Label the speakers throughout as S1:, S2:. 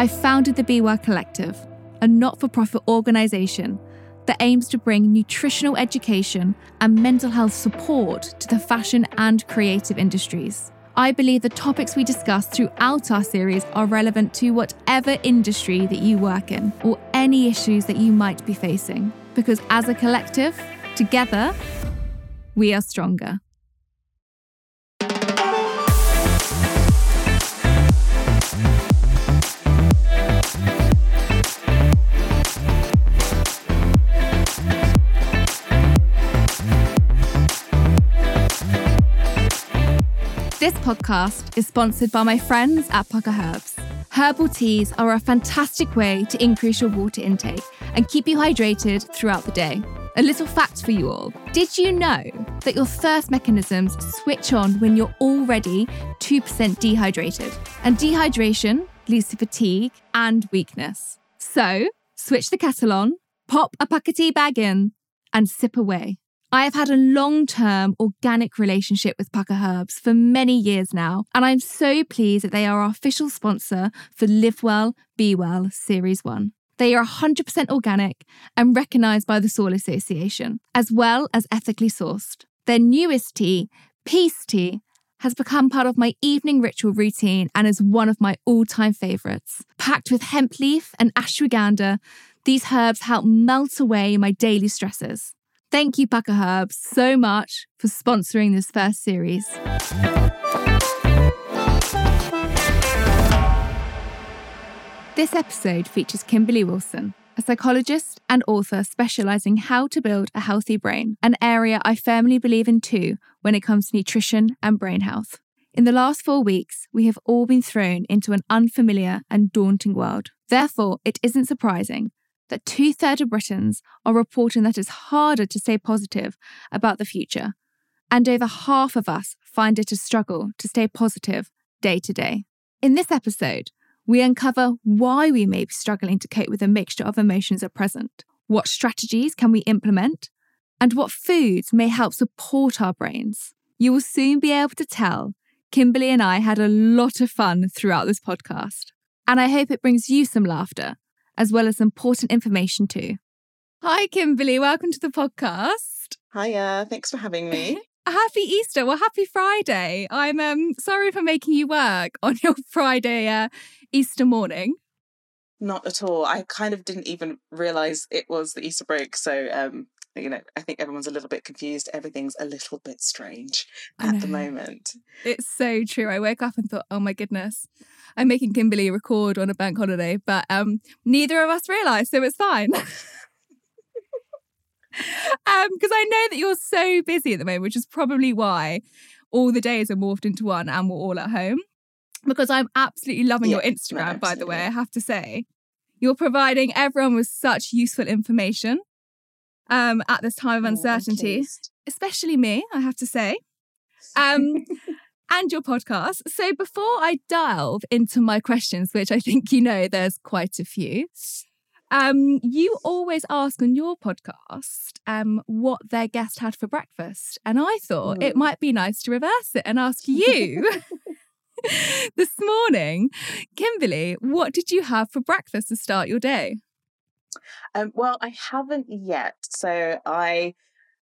S1: I founded the Be Well Collective, a not for profit organisation that aims to bring nutritional education and mental health support to the fashion and creative industries. I believe the topics we discuss throughout our series are relevant to whatever industry that you work in or any issues that you might be facing. Because as a collective, together, we are stronger. This podcast is sponsored by my friends at Pukka Herbs. Herbal teas are a fantastic way to increase your water intake and keep you hydrated throughout the day. A little fact for you all Did you know that your thirst mechanisms switch on when you're already 2% dehydrated? And dehydration leads to fatigue and weakness. So, switch the kettle on, pop a Pukka tea bag in, and sip away. I have had a long term organic relationship with Pukka Herbs for many years now, and I'm so pleased that they are our official sponsor for Live Well, Be Well Series 1. They are 100% organic and recognised by the Soil Association, as well as ethically sourced. Their newest tea, Peace Tea, has become part of my evening ritual routine and is one of my all time favourites. Packed with hemp leaf and ashwagandha, these herbs help melt away my daily stresses. Thank you, Pukka Herbs, so much for sponsoring this first series. This episode features Kimberley Wilson, a psychologist and author specializing how to build a healthy brain, an area I firmly believe in too when it comes to nutrition and brain health. In the last four weeks, we have all been thrown into an unfamiliar and daunting world. Therefore, it isn't surprising that two thirds of Britons are reporting that it's harder to stay positive about the future, and over half of us find it a struggle to stay positive day to day. In this episode, we uncover why we may be struggling to cope with a mixture of emotions at present, what strategies can we implement, and what foods may help support our brains. You will soon be able to tell Kimberley and I had a lot of fun throughout this podcast, and I hope it brings you some laughter as well as important information too. Hi, Kimberley. Welcome to the podcast.
S2: Hiya. Thanks for having me.
S1: happy Easter. Well, happy Friday. I'm um sorry for making you work on your Friday uh, Easter morning.
S2: Not at all. I kind of didn't even realize it was the Easter break. So, um, you know, I think everyone's a little bit confused. Everything's a little bit strange at the moment.
S1: It's so true. I woke up and thought, oh my goodness, I'm making Kimberley record on a bank holiday, but um, neither of us realised, so it's fine. um, because I know that you're so busy at the moment, which is probably why all the days are morphed into one and we're all at home. Because I'm absolutely loving yeah, your Instagram, no, by the way, I have to say. You're providing everyone with such useful information um, at this time of oh, uncertainty, especially me, I have to say. Um, and your podcast. So before I delve into my questions, which I think you know there's quite a few, um, you always ask on your podcast um, what their guest had for breakfast. And I thought it might be nice to reverse it and ask you this morning, Kimberley, what did you have for breakfast to start your day?
S2: Um, well, I haven't yet. So I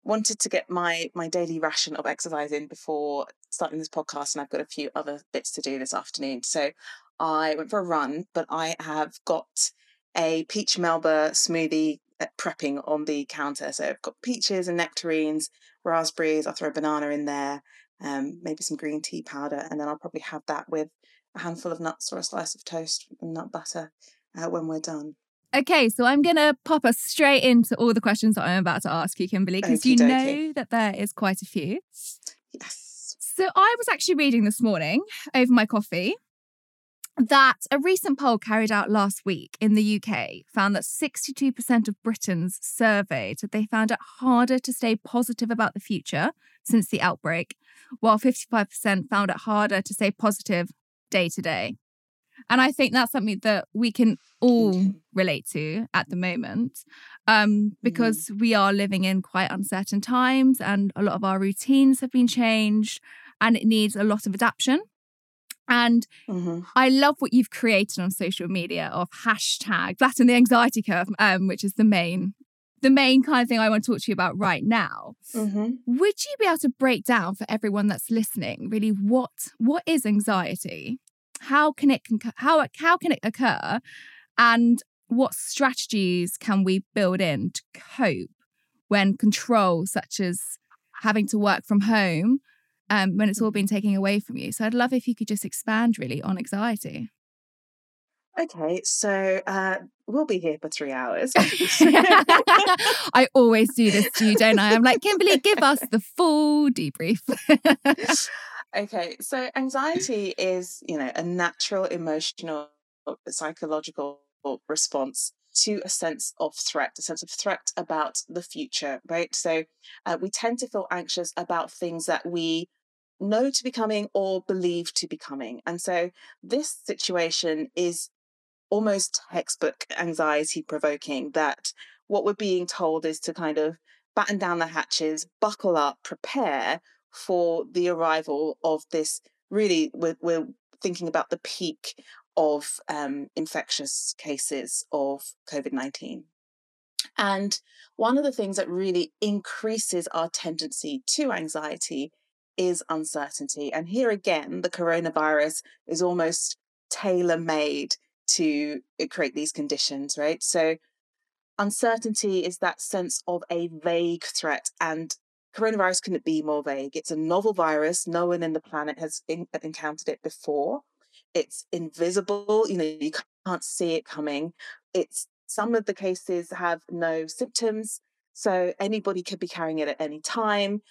S2: wanted to get my my daily ration of exercise in before starting this podcast and I've got a few other bits to do this afternoon. So I went for a run, but I have got a peach melba smoothie uh, prepping on the counter. So I've got peaches and nectarines, raspberries, I'll throw a banana in there, um, maybe some green tea powder, and then I'll probably have that with a handful of nuts or a slice of toast and nut butter uh, when we're done.
S1: Okay, so I'm going to pop us straight into all the questions that I'm about to ask you, Kimberley, because you know that there is quite a few.
S2: Yes.
S1: So I was actually reading this morning over my coffee that a recent poll carried out last week in the UK found that 62% of Britons surveyed that they found it harder to stay positive about the future since the outbreak, while 55% found it harder to stay positive day to day. And I think that's something that we can all relate to at the moment um, mm-hmm. because mm. we are living in quite uncertain times and a lot of our routines have been changed and it needs a lot of adaptation. And mm-hmm. I love what you've created on social media of hashtag flatten the anxiety curve, um, which is the main the main kind of thing I want to talk to you about right now. Mm-hmm. Would you be able to break down for everyone that's listening really what what is anxiety? How can it how how can it occur, and what strategies can we build in to cope when control, such as having to work from home, um, when it's all been taken away from you? So I'd love if you could just expand really on anxiety.
S2: Okay, so uh, we'll be here for three hours.
S1: I always do this to you, don't I? I'm like, Kimberley, give us the full debrief.
S2: okay, so anxiety is, you know, a natural emotional, psychological response to a sense of threat, a sense of threat about the future, right? So uh, we tend to feel anxious about things that we know to be coming or believe to be coming. And so this situation is almost textbook anxiety provoking that what we're being told is to kind of batten down the hatches, buckle up, prepare for the arrival of this really, we're, we're thinking about the peak of um, infectious cases of COVID 19. And one of the things that really increases our tendency to anxiety is uncertainty. And here again, the coronavirus is almost tailor made to uh, create these conditions, right? So, uncertainty is that sense of a vague threat. And coronavirus couldn't be more vague. It's a novel virus. No one in the planet has in- uh, encountered it before. It's invisible. You know, you can't see it coming. It's some of the cases have no symptoms. So anybody could be carrying it at any time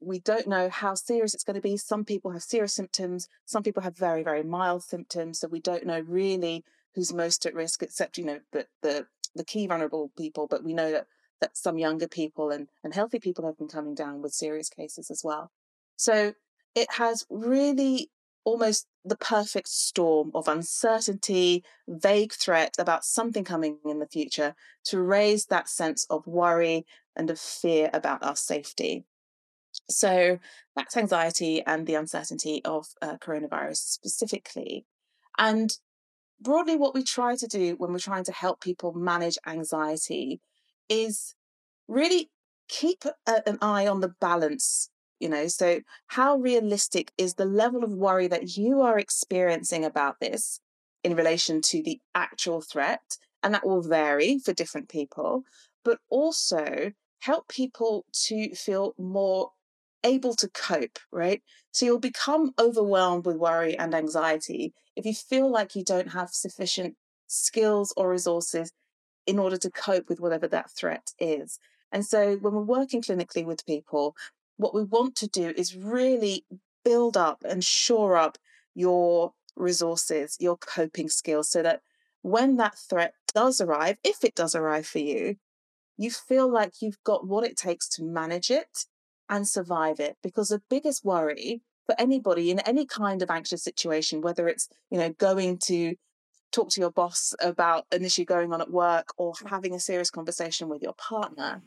S2: we don't know how serious it's going to be. Some people have serious symptoms, some people have very, very mild symptoms. So we don't know really who's most at risk, except, you know, the the, the key vulnerable people. But we know that that some younger people and, and healthy people have been coming down with serious cases as well. So it has really almost the perfect storm of uncertainty, vague threat about something coming in the future to raise that sense of worry and of fear about our safety. So that's anxiety and the uncertainty of uh, coronavirus specifically. And broadly, what we try to do when we're trying to help people manage anxiety is really keep a, an eye on the balance. You know, so how realistic is the level of worry that you are experiencing about this in relation to the actual threat? And that will vary for different people, but also help people to feel more able to cope, right? So you'll become overwhelmed with worry and anxiety if you feel like you don't have sufficient skills or resources in order to cope with whatever that threat is. And so when we're working clinically with people, what we want to do is really build up and shore up your resources, your coping skills, so that when that threat does arrive, if it does arrive for you, you feel like you've got what it takes to manage it and survive it. Because the biggest worry for anybody in any kind of anxious situation, whether it's, you know, going to talk to your boss about an issue going on at work or having a serious conversation with your partner,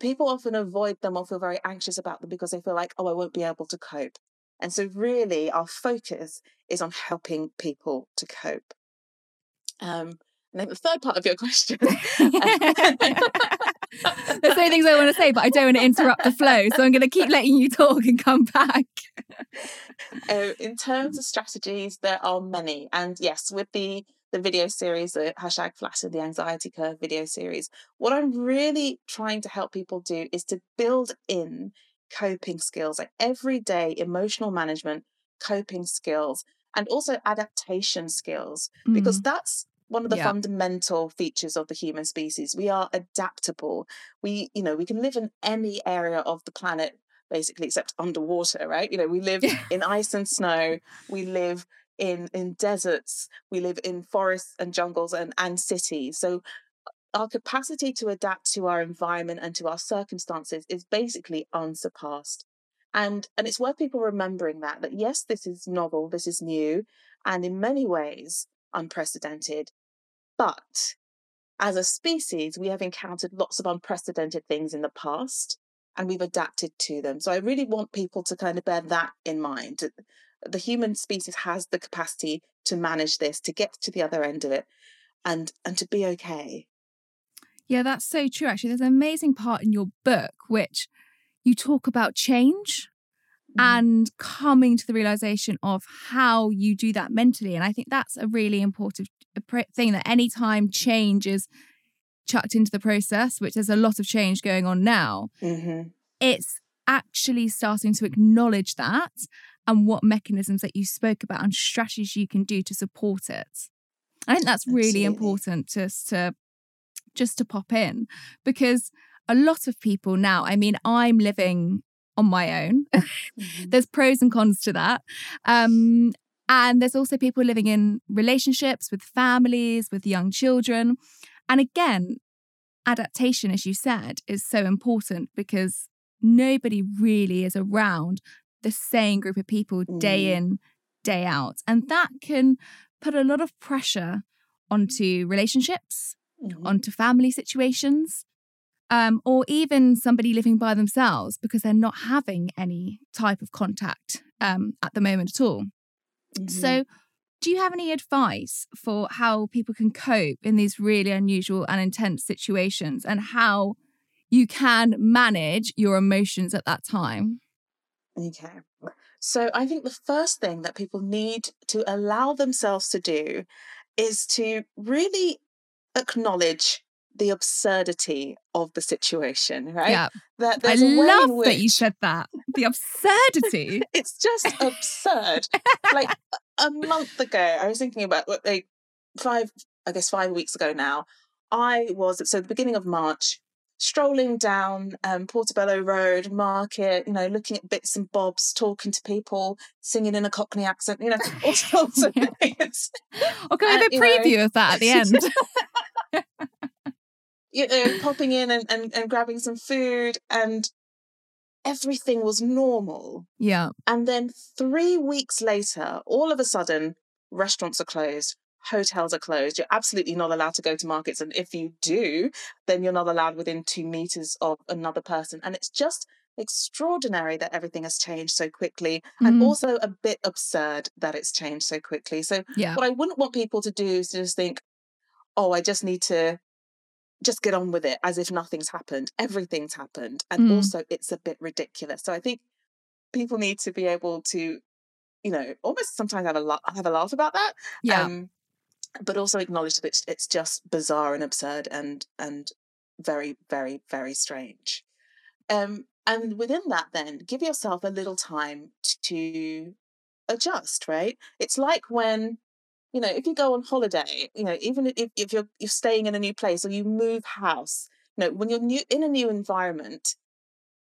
S2: people often avoid them or feel very anxious about them because they feel like, oh, I won't be able to cope. And so, really, our focus is on helping people to cope. Um, and then the third part of your question.
S1: There's so many things I want to say, but I don't want to interrupt the flow. So I'm going to keep letting you talk and come back.
S2: Uh, in terms of strategies, there are many. And yes, with the the video series, the hashtag flatten the anxiety curve video series, what I'm really trying to help people do is to build in coping skills, like everyday emotional management, coping skills, and also adaptation skills, mm. because that's one of the yeah. fundamental features of the human species we are adaptable. We you know we can live in any area of the planet basically except underwater right? You know we live in ice and snow we live in in deserts we live in forests and jungles and and cities. So uh, our capacity to adapt to our environment and to our circumstances is basically unsurpassed. And and it's worth people remembering that that yes this is novel this is new and in many ways unprecedented. But as a species, we have encountered lots of unprecedented things in the past and we've adapted to them. So I really want people to kind of bear that in mind. the human species has the capacity to manage this, to get to the other end of it, and and to be okay.
S1: Yeah, that's so true. Actually, there's an amazing part in your book which you talk about change. And coming to the realization of how you do that mentally. And I think that's a really important thing that anytime change is chucked into the process, which there's a lot of change going on now, mm-hmm. it's actually starting to acknowledge that and what mechanisms that you spoke about and strategies you can do to support it. I think that's really Absolutely. important just to just to pop in because a lot of people now, I mean, I'm living on my own. Mm-hmm. there's pros and cons to that. Um, and there's also people living in relationships with families, with young children. And again, adaptation, as you said, is so important because nobody really is around the same group of people day mm. in, day out. And that can put a lot of pressure onto relationships, mm-hmm. onto family situations, um, or even somebody living by themselves because they're not having any type of contact um, at the moment at all. Mm-hmm. So, do you have any advice for how people can cope in these really unusual and intense situations and how you can manage your emotions at that time?
S2: Okay. So I think the first thing that people need to allow themselves to do is to really acknowledge the absurdity of the situation, right?
S1: Yeah. That I love which... that you said that. The absurdity.
S2: it's just absurd. like a month ago, I was thinking about like five, I guess five weeks ago now. I was so the beginning of March strolling down um, Portobello Road Market, you know, looking at bits and bobs, talking to people, singing in a Cockney accent, you know, all sorts of things.
S1: We have a preview know, of that at the end?
S2: You know, popping in and, and, and grabbing some food and everything was normal.
S1: Yeah.
S2: And then three weeks later, all of a sudden, restaurants are closed, hotels are closed. You're absolutely not allowed to go to markets. And if you do, then you're not allowed within two meters of another person. And it's just extraordinary that everything has changed so quickly mm. and also a bit absurd that it's changed so quickly. So, yeah. what I wouldn't want people to do is to just think, oh, I just need to just get on with it as if nothing's happened. Everything's happened. And mm. also, it's a bit ridiculous. So, I think people need to be able to you know, almost sometimes have a laugh, have a laugh about that.
S1: Yeah. Um,
S2: but also acknowledge that it's it's just bizarre and absurd and and very very very strange um and within that then give yourself a little time to adjust right it's like when you know if you go on holiday you know even if, if you're you're staying in a new place or you move house you know when you're new in a new environment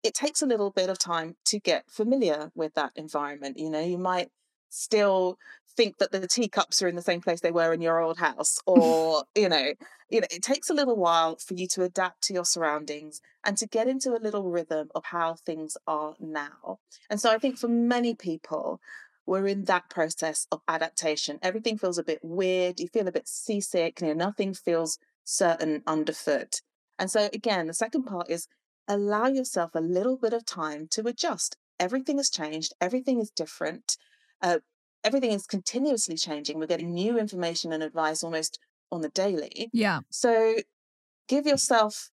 S2: it takes a little bit of time to get familiar with that environment you know you might still think that the teacups are in the same place they were in your old house or you know you know it takes a little while for you to adapt to your surroundings and to get into a little rhythm of how things are now. And so i think for many people we're in that process of adaptation everything feels a bit weird you feel a bit seasick you know nothing feels certain underfoot and so again the second part is allow yourself a little bit of time to adjust everything has changed everything is different uh, everything is continuously changing. We're getting new information and advice almost on the daily.
S1: Yeah.
S2: So give yourself,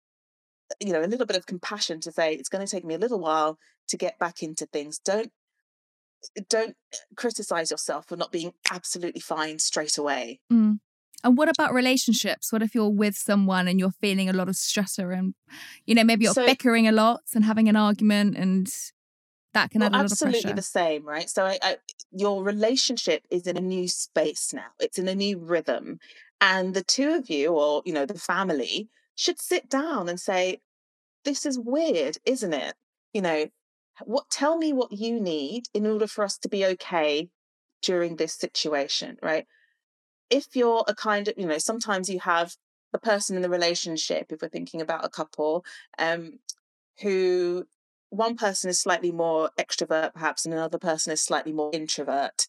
S2: you know, a little bit of compassion to say it's going to take me a little while to get back into things. Don't don't criticize yourself for not being absolutely fine straight away.
S1: Mm. And what about relationships? What if you're with someone and you're feeling a lot of stressor and, you know, maybe you're so, bickering a lot and having an argument and that can well, add a lot
S2: of pressure.
S1: Absolutely
S2: the same, right? So I, I, your relationship is in a new space now. It's in a new rhythm, and the two of you, or you know, the family, should sit down and say, "This is weird, isn't it? You know, what? Tell me what you need in order for us to be okay during this situation, right? If you're a kind of, you know, sometimes you have a person in the relationship, if we're thinking about a couple, um, who one person is slightly more extrovert, perhaps, and another person is slightly more introvert.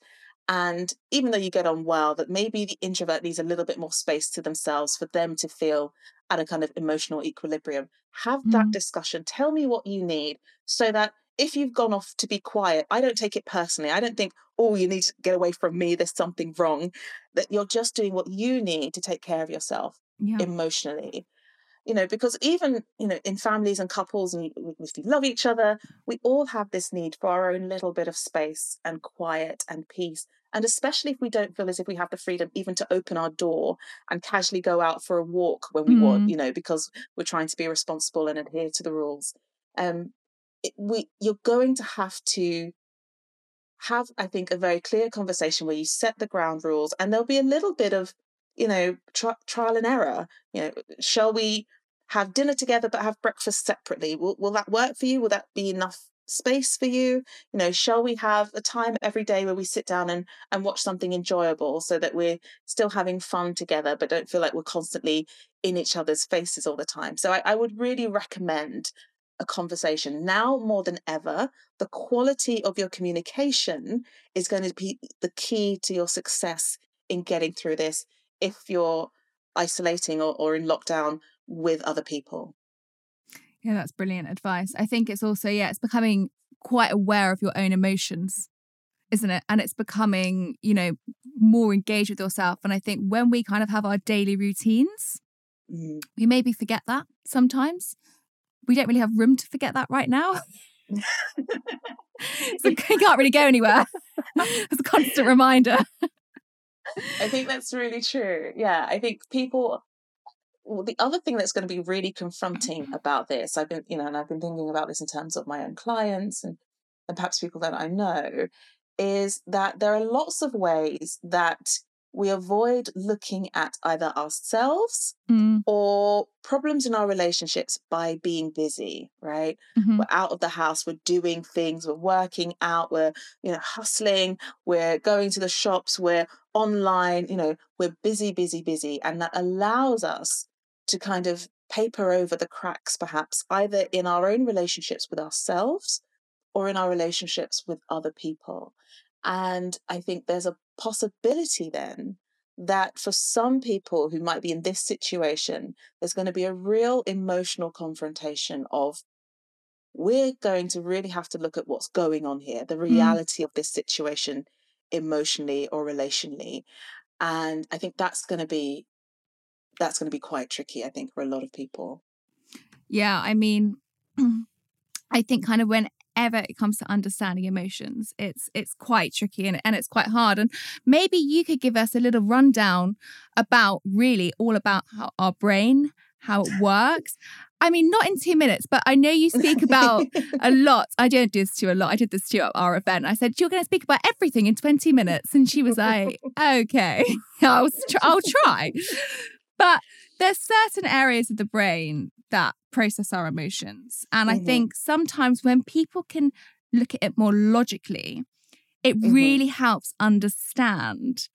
S2: And even though you get on well, that maybe the introvert needs a little bit more space to themselves for them to feel at a kind of emotional equilibrium. Have that mm. discussion. Tell me what you need so that if you've gone off to be quiet, I don't take it personally. I don't think, oh, you need to get away from me. There's something wrong. That you're just doing what you need to take care of yourself yeah. emotionally. You know, because even, you know, in families and couples, and if we love each other, we all have this need for our own little bit of space and quiet and peace. And especially if we don't feel as if we have the freedom even to open our door and casually go out for a walk when we mm. want, you know, because we're trying to be responsible and adhere to the rules. Um, we you're going to have to have i think a very clear conversation where you set the ground rules and there'll be a little bit of you know tri- trial and error you know shall we have dinner together but have breakfast separately? Will, will that work for you? Will that be enough space for you? You know shall we have a time every day where we sit down and and watch something enjoyable so that we're still having fun together but don't feel like we're constantly in each other's faces all the time? So I, I would really recommend a conversation. Now more than ever, the quality of your communication is going to be the key to your success in getting through this if you're isolating or, or in lockdown with other people.
S1: Yeah, that's brilliant advice. I think it's also, yeah, it's becoming quite aware of your own emotions, isn't it? And it's becoming, you know, more engaged with yourself. And I think when we kind of have our daily routines, mm. we maybe forget that sometimes we don't really have room to forget that right now. so you can't really go anywhere. it's a constant reminder.
S2: I think that's really true. Yeah, I think people. Well, the other thing that's going to be really confronting about this, I've been, you know, and I've been thinking about this in terms of my own clients and, and perhaps people that I know, is that there are lots of ways that we avoid looking at either ourselves mm. or problems in our relationships by being busy, right? Mm-hmm. We're out of the house, we're doing things, we're working out, we're, you know, hustling, we're going to the shops, we're online, you know, we're busy, busy, busy. And that allows us to kind of paper over the cracks, perhaps, either in our own relationships with ourselves or in our relationships with other people. And I think there's a possibility then that for some people who might be in this situation, there's going to be a real emotional confrontation of we're going to really have to look at what's going on here, the mm. reality mm. of this situation emotionally or relationally. And I think that's going to be that's going to be quite tricky, I think, for a lot of people.
S1: Yeah, I mean, I think kind of when whenever it comes to understanding emotions it's it's quite tricky and, and it's quite hard and maybe you could give us a little rundown about really all about how our brain how it works I mean, not in two minutes, but I know you speak about a lot. I don't do this to you a lot. I did this to you at our event. I said, You're going to speak about everything in 20 minutes. And she was like, Okay, I'll, I'll try. But there's certain areas of the brain that process our emotions. And mm-hmm. I think sometimes when people can look at it more logically, it mm-hmm. really helps understand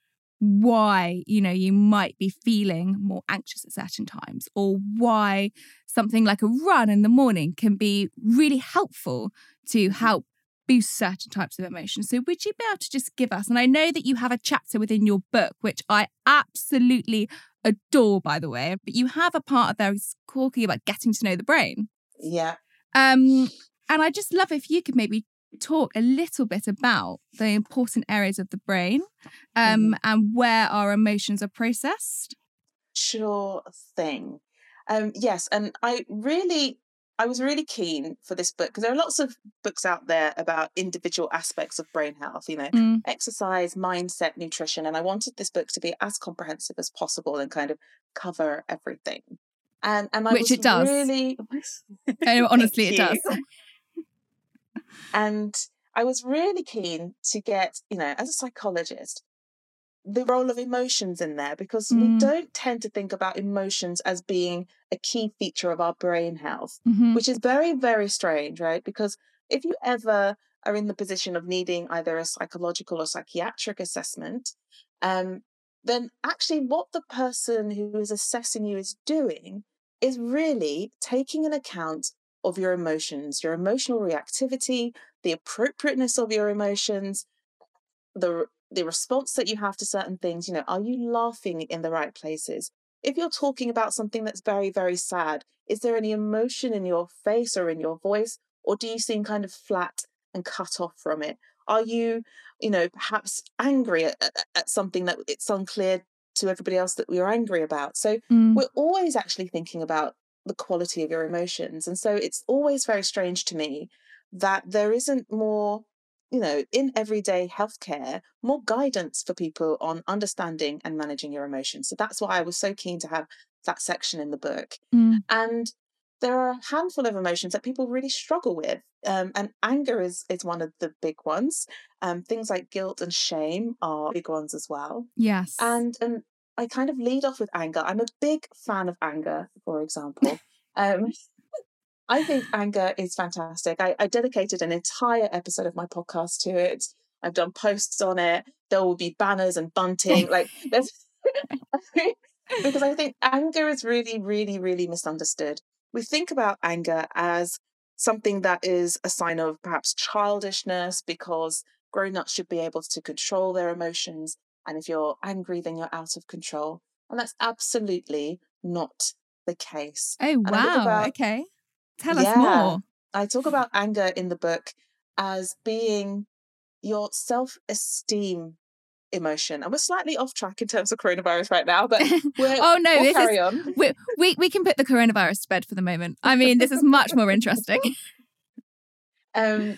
S1: why you know you might be feeling more anxious at certain times or why something like a run in the morning can be really helpful to mm-hmm. help boost certain types of emotions. So, would you be able to just give us? And I know that you have a chapter within your book, which I absolutely adore, by the way, but you have a part of there is talking about getting to know the brain.
S2: Yeah.
S1: Um, and I just love if you could maybe talk a little bit about the important areas of the brain um, mm-hmm. and where our emotions are processed.
S2: Sure thing. Um, yes, and I really I was really keen for this book because there are lots of books out there about individual aspects of brain health, you know, mm. exercise, mindset, nutrition. And I wanted this book to be as comprehensive as possible and kind of cover everything. And, and I
S1: Which it does.
S2: Really...
S1: honestly, it does.
S2: and I was really keen to get, you know, as a psychologist, the role of emotions in there because mm. we don't tend to think about emotions as being a key feature of our brain health, mm-hmm. which is very, very strange, right? Because if you ever are in the position of needing either a psychological or psychiatric assessment, um, then actually what the person who is assessing you is doing is really taking an account of your emotions, your emotional reactivity, the appropriateness of your emotions, the the response that you have to certain things, you know, are you laughing in the right places? If you're talking about something that's very, very sad, is there any emotion in your face or in your voice or do you seem kind of flat and cut off from it? Are you, you know, perhaps angry at, at, at something that it's unclear to everybody else that we are angry about? So
S1: Mm.
S2: we're always actually thinking about the quality of your emotions. And so it's always very strange to me that there isn't more, you know, in everyday healthcare, more guidance for people on understanding and managing your emotions. So that's why I was so keen to have that section in the book.
S1: Mm.
S2: And there are a handful of emotions that people really struggle with. Um, and anger is, is one of the big ones. Um, things like guilt and shame are big ones as well.
S1: Yes.
S2: And and I kind of lead off with anger. I'm a big fan of anger, for example. Um, I think anger is fantastic. I, I dedicated an entire episode of my podcast to it. I've done posts on it. There will be banners and bunting. Like there's because I think anger is really, really, really misunderstood. We think about anger as something that is a sign of perhaps childishness because grown-ups should be able to control their emotions. And if you're angry, then you're out of control. And that's absolutely not the case.
S1: oh, wow.
S2: about-
S1: okay. Tell us
S2: Yeah.
S1: more.
S2: I talk about anger in the book as being your self esteem emotion. And we're slightly off track in terms of coronavirus right now, but we're,
S1: oh, no.
S2: we'll
S1: this
S2: carry
S1: is.
S2: on.
S1: We, we, we can put the coronavirus to bed for the moment. I mean, this is much more interesting.
S2: Um,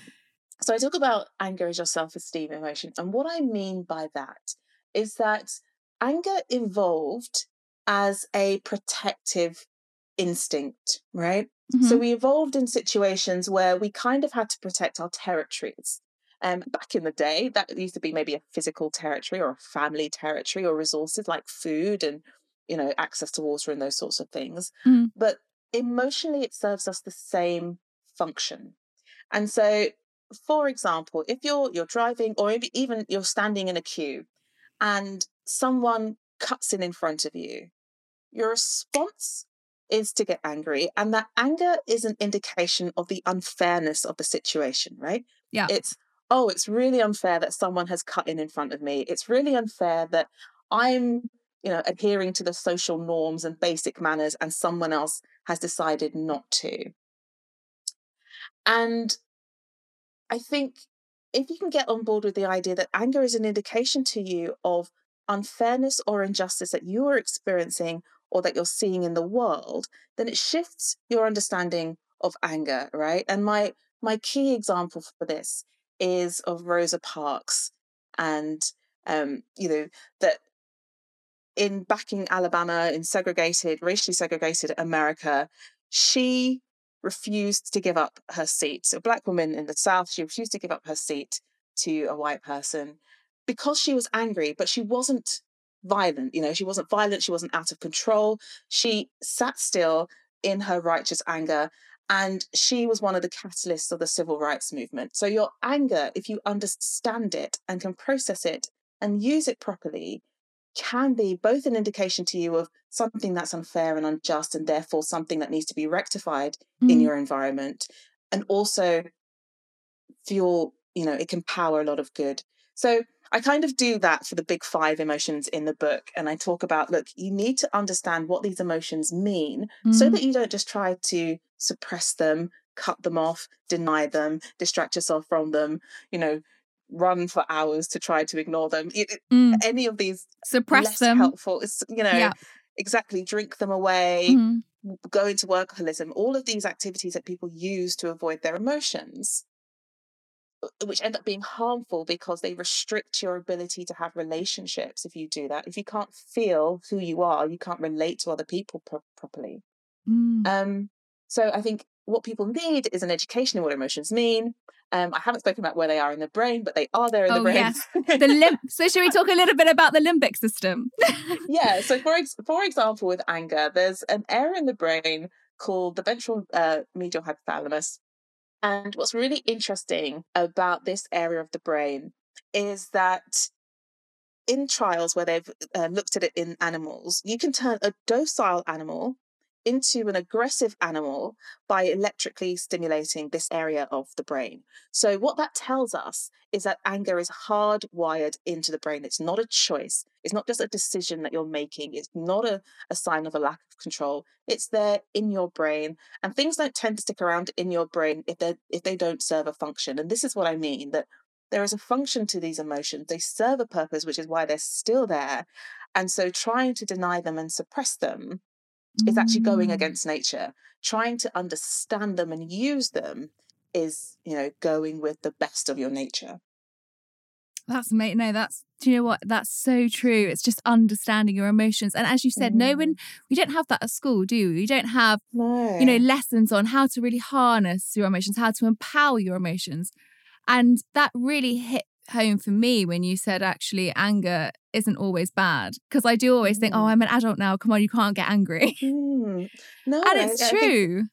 S2: so I talk about anger as your self esteem emotion. And what I mean by that is that anger evolved as a protective instinct, right? So
S1: Mhm.
S2: we evolved in situations where we kind of had to protect our territories. Um, back in the day, that used to be maybe a physical territory or a family territory or resources like food and you know access to water and those sorts of things.
S1: Mm.
S2: But emotionally, it serves us the same function. And so, for example, if you're you're driving or even you're standing in a queue and someone cuts in in front of you, your response is to get angry. And that anger is an indication of the unfairness of the situation, right?
S1: Yeah.
S2: It's, oh, it's really unfair that someone has cut in in front of me. It's really unfair that I'm, you know, adhering to the social norms and basic manners and someone else has decided not to. And I think if you can get on board with the idea that anger is an indication to you of unfairness or injustice that you are experiencing or that you're seeing in the world, then it shifts your understanding of anger, right? And my my key example for this is of Rosa Parks, and um, you know that in back in Alabama, in segregated, racially segregated America, she refused to give up her seat. So, a black woman in the South, she refused to give up her seat to a white person because she was angry, but she wasn't violent. You know, she wasn't violent, she wasn't out of control. She sat still in her righteous anger. And she was one of the catalysts of the civil rights movement. So, your anger, if you understand it and can process it and use it properly, can be both an indication to you of something that's unfair and unjust, and therefore something that needs to be rectified in
S1: Mm.
S2: your environment, and also fuel, you know, it can power a lot of good. So I kind of do that for the big five emotions in the book. And I talk about look, you need to understand what these emotions mean so
S1: Mm.
S2: that you don't just try to suppress them, cut them off, deny them, distract yourself from them, you know, run for hours to try to ignore them. It-
S1: Mm.
S2: any of these
S1: Suppress
S2: less
S1: them.
S2: helpful. It's you know
S1: Yeah.
S2: exactly drink them away,
S1: Mhm.
S2: go into workaholism. All of these activities that people use to avoid their emotions, which end up being harmful because they restrict your ability to have relationships. If you do that, if you can't feel who you are, you can't relate to other people pro- properly.
S1: Mm.
S2: Um, so I think what people need is an education in what emotions mean. Um, I haven't spoken about where they are in the brain, but they are there in
S1: Oh,
S2: the brain.
S1: yes. The limb. So, should we talk a little bit about the limbic system?
S2: yeah. So for ex- for example, with anger, there's an area in the brain called the ventral uh, medial hypothalamus. And what's really interesting about this area of the brain is that in trials where they've uh, looked at it in animals, you can turn a docile animal into an aggressive animal by electrically stimulating this area of the brain. So, what that tells us is that anger is hardwired into the brain. It's not a choice, it's not just a decision that you're making, it's not a, a sign of a lack of control. It's there in your brain. And things don't tend to stick around in your brain if they if they don't serve a function. And this is what I mean that there is a function to these emotions. They serve a purpose, which is why they're still there. And so trying to deny them and suppress them is actually going
S1: Mm.
S2: against nature. Trying to understand them and use them is, you know, going with the best of your nature.
S1: That's amazing. No, that's do you know what? That's so true. It's just understanding your emotions. And as you said, no one we don't have that at school, do we? We don't have,
S2: No.
S1: you know, lessons on how to really harness your emotions, how to empower your emotions. And that really hit home for me when you said actually anger isn't always bad. Because I do always think, oh,
S2: Mm.
S1: I'm an adult now. Come on, you can't get angry.
S2: Mm. No,
S1: and
S2: I-
S1: it's
S2: I think-
S1: true.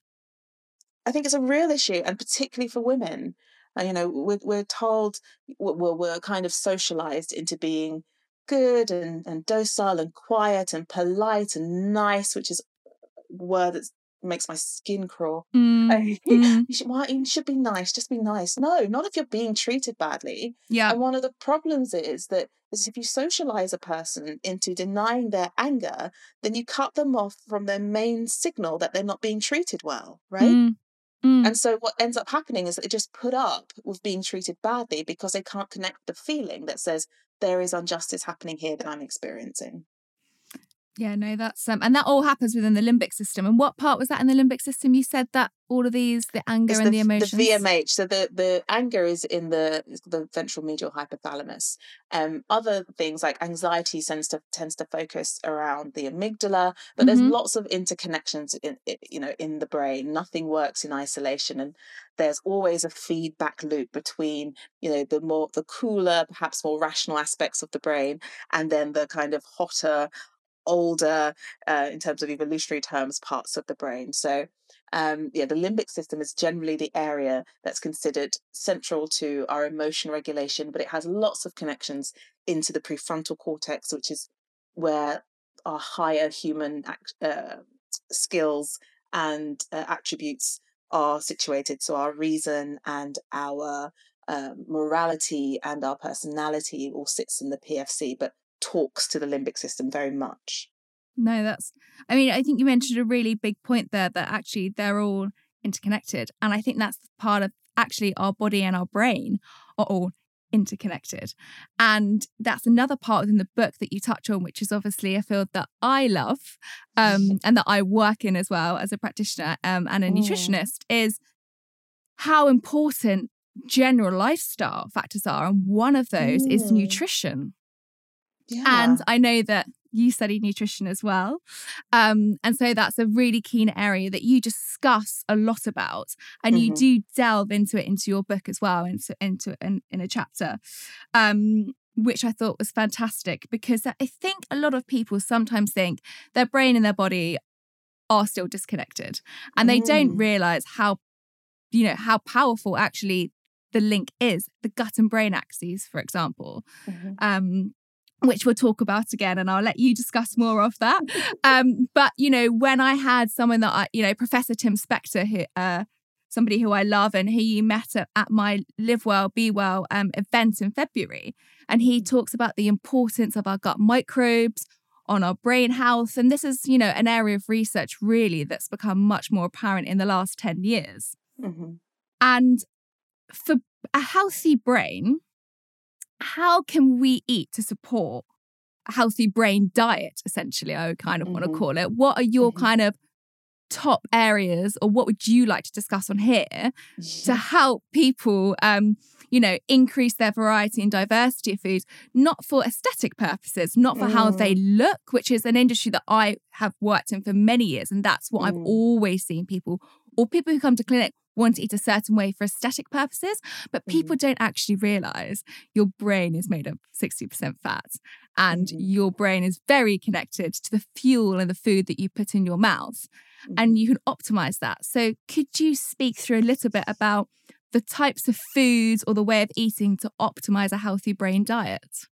S2: I think it's a real issue, and particularly for women. And, you know, we're, we're told, we're, we're kind of socialized into being good and, and docile and quiet and polite and nice, which is a word that makes my skin crawl.
S1: Mm, mm,
S2: you, should, why, you should be nice, just be nice. No, not if you're being treated badly.
S1: yeah.
S2: And one of the problems is that is if you socialize a person into denying their anger, then you cut them off from their main signal that they're not being treated well, right?
S1: Mm, mm.
S2: And so what ends up happening is that they just put up with being treated badly because they can't connect the feeling that says there is injustice happening here that I'm experiencing.
S1: Yeah, no, that's um, and that all happens within the limbic system. And what part was that in the limbic system? You said that all of these, the anger
S2: It's
S1: and the,
S2: the,
S1: emotions.
S2: the VMH. So the, the anger is in the the ventral medial hypothalamus. Um, other things like anxiety tends to tends to focus around the amygdala, but there's
S1: Mhm.
S2: lots of interconnections in you know in the brain. Nothing works in isolation, and there's always a feedback loop between you know the more the cooler, perhaps more rational aspects of the brain, and then the kind of hotter, older, uh, in terms of evolutionary terms, parts of the brain. So um, yeah, the limbic system is generally the area that's considered central to our emotion regulation, but it has lots of connections into the prefrontal cortex, which is where our higher human uh, skills and uh, attributes are situated. So our reason and our um, morality and our personality all sits in the PFC, but talks to the limbic system very much.
S1: No, that's, I mean, I think you mentioned a really big point there that actually they're all interconnected. And I think that's part of actually our body and our brain are all interconnected. And that's another part within the book that you touch on, which is obviously a field that I love um, and that I work in as well as a practitioner um, and a
S2: Mm.
S1: nutritionist, is how important general lifestyle factors are. And one of those is
S2: Mm.
S1: nutrition.
S2: Yeah.
S1: And I know that you studied nutrition as well. Um, and so that's a really keen area that you discuss a lot about. And you
S2: Mhm.
S1: do delve into it into your book as well, into into in, in a chapter. Um, which I thought was fantastic because I think a lot of people sometimes think their brain and their body are still disconnected and they don't
S2: Mm.
S1: realize how you know how powerful actually the link is the gut and brain axes for example
S2: Mhm.
S1: um, which we'll talk about again, and I'll let you discuss more of that. Um, but you know, when I had someone that I, you know, Professor Tim Spector, who, uh, somebody who I love, and who you met at, at my Live Well, Be Well um, event in February, and he talks about the importance of our gut microbes on our brain health, and this is, you know, an area of research really that's become much more apparent in the last ten years.
S2: Mhm.
S1: And for a healthy brain, how can we eat to support a healthy brain diet? Essentially, I kind of want to call it. What are your
S2: Mhm.
S1: kind of top areas, or what would you like to discuss on here to help people, um, you know, increase their variety and diversity of foods, not for aesthetic purposes, not for how they look, which is an industry that I have worked in for many years, and that's what I've
S2: Mm.
S1: always seen people or people who come to clinic want to eat a certain way for aesthetic purposes, but people don't actually realize your brain is made of 60% fat and
S2: Mhm.
S1: your brain is very connected to the fuel and the food that you put in your mouth and you can optimize that. So, could you speak through a little bit about the types of foods or the way of eating to optimize a healthy brain diet?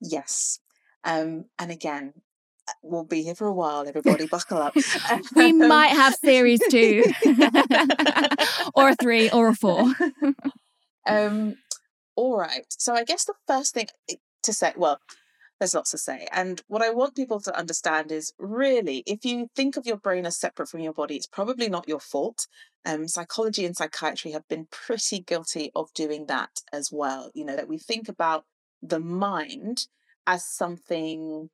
S2: Yes. Um, and again, we'll be here for a while. Everybody, buckle up.
S1: we might have series two, or a three, or a four.
S2: um, all right. So I guess the first thing to say, well, there's lots to say. And what I want people to understand is really, if you think of your brain as separate from your body, it's probably not your fault. Um, psychology and psychiatry have been pretty guilty of doing that as well. You know, that we think about the mind as something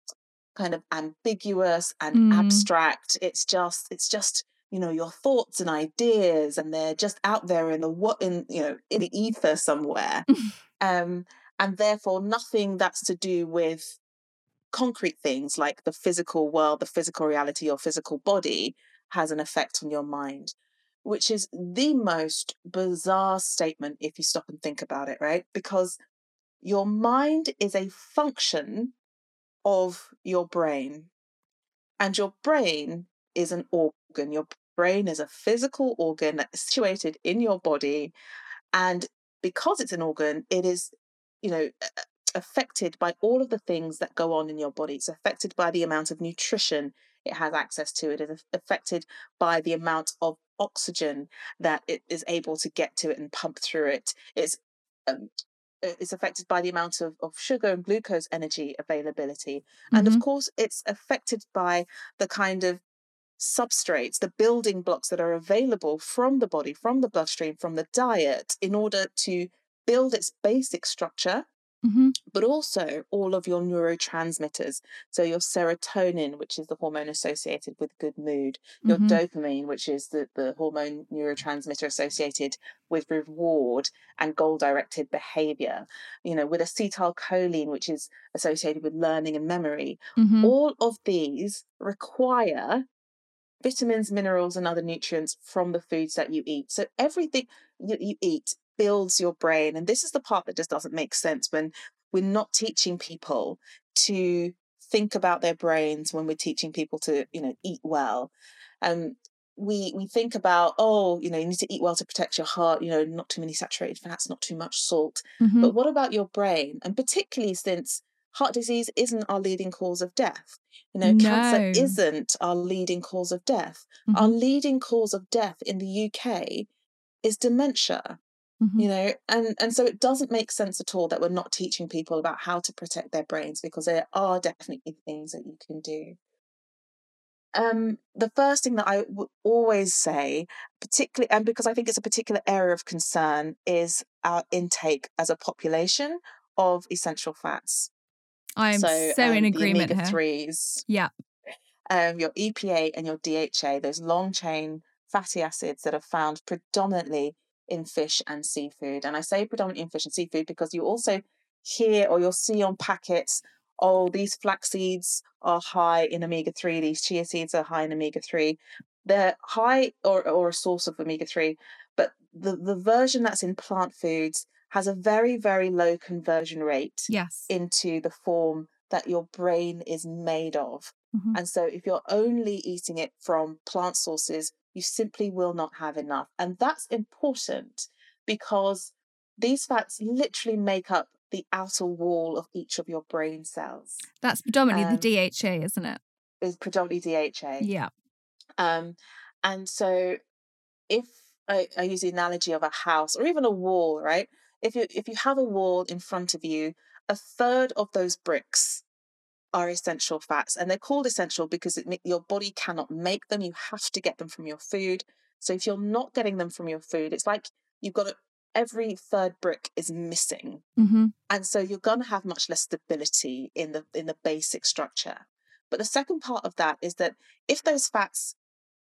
S2: kind of ambiguous and mm. abstract. It's just, it's just, you know, your thoughts and ideas, and they're just out there in the what in you know in the ether somewhere. um, and therefore nothing that's to do with concrete things like the physical world, the physical reality, your physical body has an effect on your mind, which is the most bizarre statement if you stop and think about it, right? Because your mind is a function of your brain, and your brain is an organ. Your brain is a physical organ that is situated in your body. And because it's an organ, it is you know, affected by all of the things that go on in your body. It's affected by the amount of nutrition it has access to. It is affected by the amount of oxygen that it is able to get to it and pump through it. It's um, it's affected by the amount of, of sugar and glucose energy availability. Mm-hmm. And of mm-hmm. course, it's affected by the kind of substrates, the building blocks that are available from the body, from the bloodstream, from the diet, in order to build its basic structure, mm-hmm. but also all of your neurotransmitters. So, your serotonin, which is the hormone associated with good mood, your mm-hmm. dopamine, which is the, the hormone neurotransmitter associated with reward and goal directed behavior, you know, with acetylcholine, which is associated with learning and memory. Mm-hmm. All of these require vitamins, minerals, and other nutrients from the foods that you eat. So everything you, you eat builds your brain. And this is the part that just doesn't make sense when we're not teaching people to think about their brains when we're teaching people to, you know, eat well. Um, we we think about oh you know you need to eat well to protect your heart you know not too many saturated fats not too much salt mm-hmm. but what about your brain and particularly since heart disease isn't our leading cause of death you know no. cancer isn't our leading cause of death mm-hmm. our leading cause of death in the UK is dementia Mm-hmm. you know and and so it doesn't make sense at all that we're not teaching people about how to protect their brains because there are definitely things that you can do um, the first thing that I would always say, particularly, and because I think it's a particular area of concern, is our intake as a population of essential fats.
S1: I'm so, so um, in agreement
S2: omega threes.
S1: Yeah.
S2: Um, your EPA and your DHA, those long chain fatty acids that are found predominantly in fish and seafood. And I say predominantly in fish and seafood because you also hear or you'll see on packets, oh, these flax seeds are high in omega 3, these chia seeds are high in omega 3. They're high or, or a source of omega 3, but the, the version that's in plant foods has a very, very low conversion rate
S1: yes.
S2: into the form that your brain is made of. Mm-hmm. And so if you're only eating it from plant sources, you simply will not have enough. And that's important because these fats literally make up the outer wall of each of your brain cells.
S1: That's predominantly um, the DHA, isn't it?
S2: Is predominantly DHA.
S1: Yeah.
S2: Um, and so if I, I use the analogy of a house or even a wall, right? If you if you have a wall in front of you, a third of those bricks are essential fats and they're called essential because it, your body cannot make them you have to get them from your food. So if you're not getting them from your food it's like you've got a, every third brick is missing. Mm-hmm. and so you're going to have much less stability in the in the basic structure. But the second part of that is that if those fats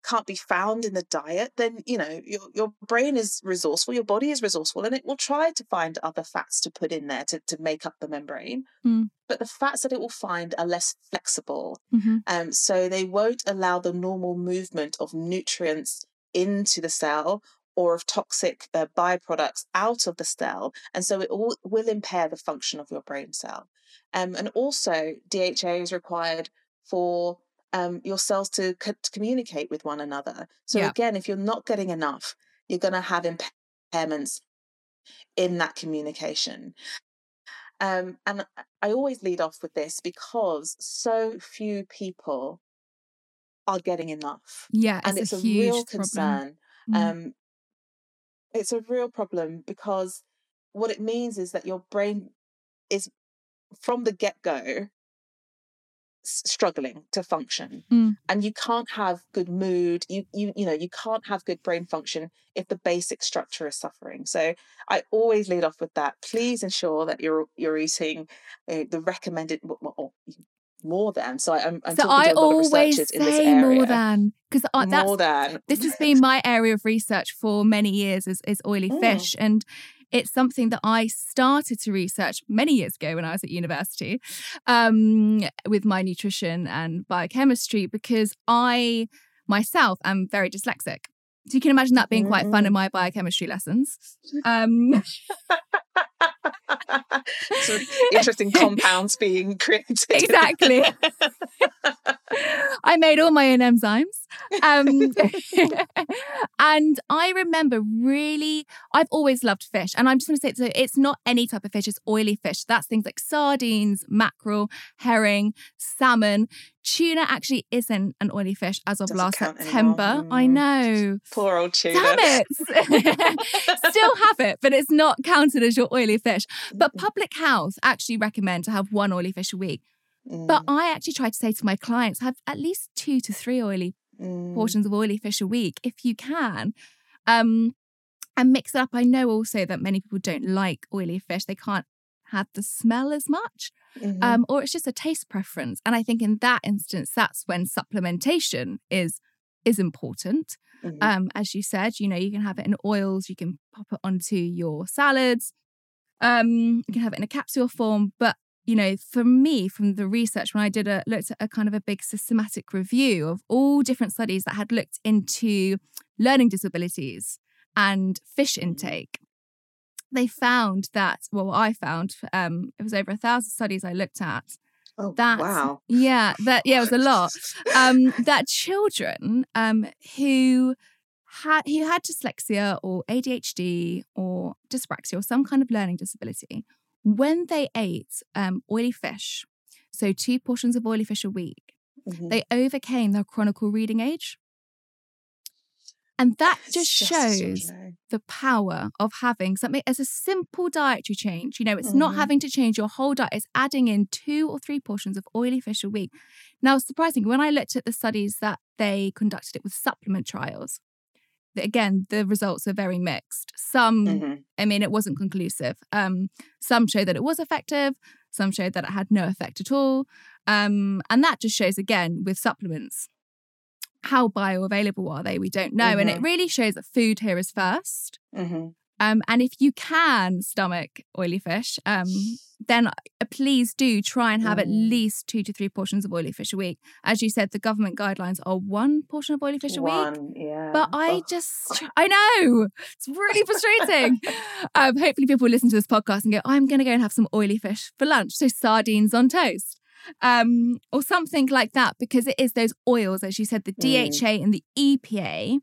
S2: can't be found in the diet, then you know your your brain is resourceful, your body is resourceful, and it will try to find other fats to put in there to, to make up the membrane. Mm. But the fats that it will find are less flexible, mm-hmm. um, so they won't allow the normal movement of nutrients into the cell or of toxic uh, byproducts out of the cell, and so it will, will impair the function of your brain cell. Um, and also, DHA is required for um, your cells to, co- to communicate with one another. So yeah. again, if you're not getting enough, you're going to have impairments in that communication. Um, and I always lead off with this because so few people are getting enough.
S1: Yeah,
S2: and
S1: it's,
S2: it's
S1: a,
S2: a,
S1: huge
S2: real concern.
S1: Mm.
S2: Um, it's a real problem because what it means is that your brain is from the get go struggling to function.
S1: Mm.
S2: and you can't have good mood you you you know you can't have good brain function if the basic structure is suffering. So i always lead off with that. Please ensure that you're you're eating uh, the recommended or more than so I, i'm, I'm
S1: so
S2: talking
S1: I
S2: to a lot of
S1: always
S2: researchers in this
S1: say
S2: area.
S1: more than because that's
S2: more than.
S1: this has been my area of research for many years is, is oily
S2: Mm.
S1: fish and it's something that i started to research many years ago when i was at university um, with my nutrition and biochemistry because i myself am very dyslexic so you can imagine that being quite fun in my biochemistry lessons um,
S2: so interesting compounds being created
S1: Exactly. I made all my own enzymes. Um, and I remember really, I've always loved fish. And I'm just going to say, so it's not any type of fish, it's oily fish. That's things like sardines, mackerel, herring, salmon. Tuna actually isn't an oily fish as of
S2: Doesn't
S1: last
S2: count anymore.
S1: September. I
S2: Mm.
S1: know.
S2: poor old tuna
S1: Damn it. Still have it, but it's not counted as your oily fish. But public health actually recommend to have one oily fish a week. But
S2: Mm,
S1: I actually try to say to my clients, have at least two to three oily
S2: mm,
S1: portions of oily fish a week if you can. Um, and mix it up. I know also that many people don't like oily fish. They can't have the smell as much.
S2: mhm.
S1: Um, or it's just a taste preference. And I think in that instance, that's when supplementation is is important.
S2: Mhm.
S1: Um, as you said, you know, you can have it in oils, you can pop it onto your salads, um, you can have it in a capsule form. But you know, for me, from the research, when I did a looked at a kind of a big systematic review of all different studies that had looked into learning disabilities and fish intake, they found that well, I found um, it was over a thousand studies I looked at
S2: oh
S1: that
S2: wow.
S1: yeah that yeah it was a lot. Um that children um who had who had dyslexia or ADHD or dyspraxia or some kind of learning disability when they ate um oily fish so two portions of oily fish a week
S2: Mhm.
S1: they overcame their chronicle reading age and that
S2: It's
S1: just shows the power of having something as a simple dietary change. You know, it's not
S2: Mhm.
S1: having to change your whole diet, it's adding in two or three portions of oily fish a week. Now, surprisingly, when I looked at the studies that they conducted it with supplement trials, again, the results are very mixed. Some,
S2: Mhm.
S1: I mean, it wasn't conclusive. Um, some showed that it was effective, some showed that it had no effect at all. Um, and that just shows again with supplements how bioavailable are they? We don't know. And it
S2: Mhm.
S1: really shows that food here is first.
S2: Mhm.
S1: Um, and if you can stomach oily fish, um, then uh, please do try and have at
S2: Mm.
S1: least two to three portions of oily fish a week. As you said, the government guidelines are one portion of oily fish a week.
S2: Yeah.
S1: But I just, I know it's really frustrating. um, hopefully, people will listen to this podcast and go, I'm going to go and have some oily fish for lunch. So, sardines on toast um, or something like that, because it is those oils, as you said, the
S2: Mm.
S1: DHA and the EPA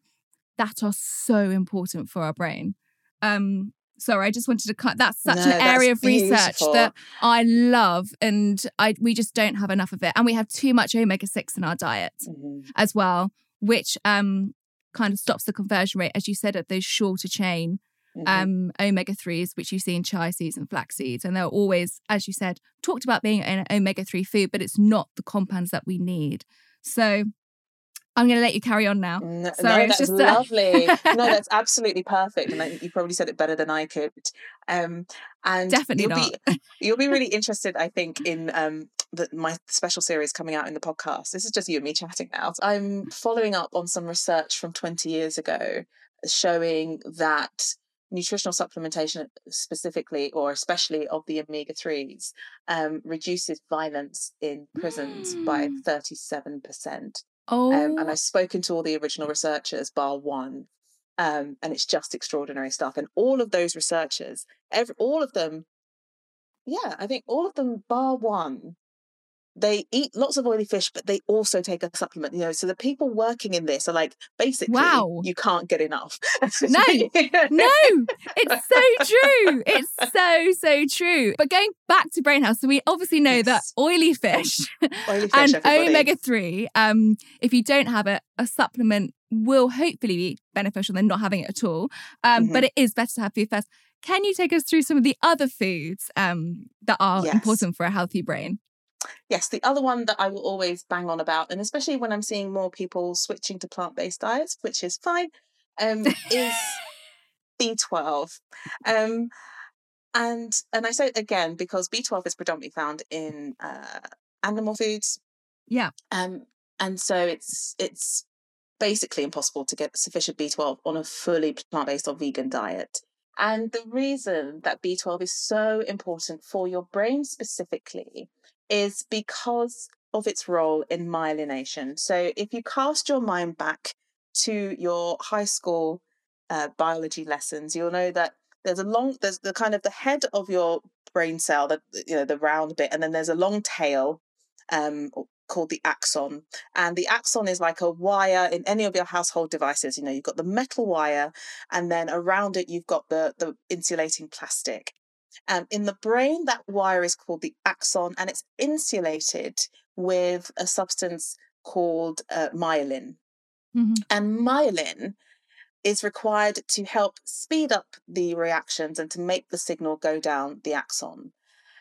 S1: that are so important for our brain. Um, sorry, I just wanted to cut. That's such
S2: No,
S1: an area of research that I love, and I we just don't have enough of it, and we have too much omega six in our diet
S2: Mhm.
S1: as well, which um kind of stops the conversion rate, as you said, of those shorter chain
S2: Mhm.
S1: um omega threes, which you see in chia seeds and flax seeds, and they're always, as you said, talked about being an omega three food, but it's not the compounds that we need. So I'm going to let you carry on now.
S2: No,
S1: Sorry,
S2: no, that's
S1: just, uh,
S2: lovely. no, that's absolutely perfect, and I, you probably said it better than I could. Um, and
S1: Definitely
S2: you'll
S1: not.
S2: Be, you'll be really interested, I think, in um the, my special series coming out in the podcast. This is just you and me chatting now. I'm following up on some research from 20 years ago, showing that nutritional supplementation specifically or especially of the omega 3s um, reduces violence in prisons by
S1: Mm.
S2: 37%
S1: Oh,
S2: um, and I've spoken to all the original researchers, bar one, um, and it's just extraordinary stuff. And all of those researchers, every, all of them, yeah, I think all of them, bar one, they eat lots of oily fish, but they also take a supplement, you know. So the people working in this are like, basically,
S1: wow.
S2: you can't get enough.
S1: no, no, it's so true. It's so, so true. But going back to brain health, so we obviously know yes. that oily fish,
S2: oily fish
S1: and omega 3, um, if you don't have it, a supplement will hopefully be beneficial than not having it at all. Um, mm-hmm. But it is better to have food first. Can you take us through some of the other foods um, that are yes. important for a healthy brain?
S2: Yes, the other one that I will always bang on about, and especially when I'm seeing more people switching to plant based diets, which is fine, um, is B12. Um, and and I say it again because B12 is predominantly found in uh, animal foods.
S1: Yeah.
S2: Um, and so it's it's basically impossible to get sufficient B12 on a fully plant based or vegan diet. And the reason that B12 is so important for your brain specifically is because of its role in myelination. So if you cast your mind back to your high school uh, biology lessons, you'll know that there's a long there's the kind of the head of your brain cell, that you know the round bit, and then there's a long tail um, called the axon. And the axon is like a wire in any of your household devices. You know, you've got the metal wire, and then around it, you've got the, the insulating plastic. And in the brain, that wire is called the axon, and it's insulated with a substance called uh, myelin. Mm-hmm. And myelin is required to help speed up the reactions and to make the signal go down the axon.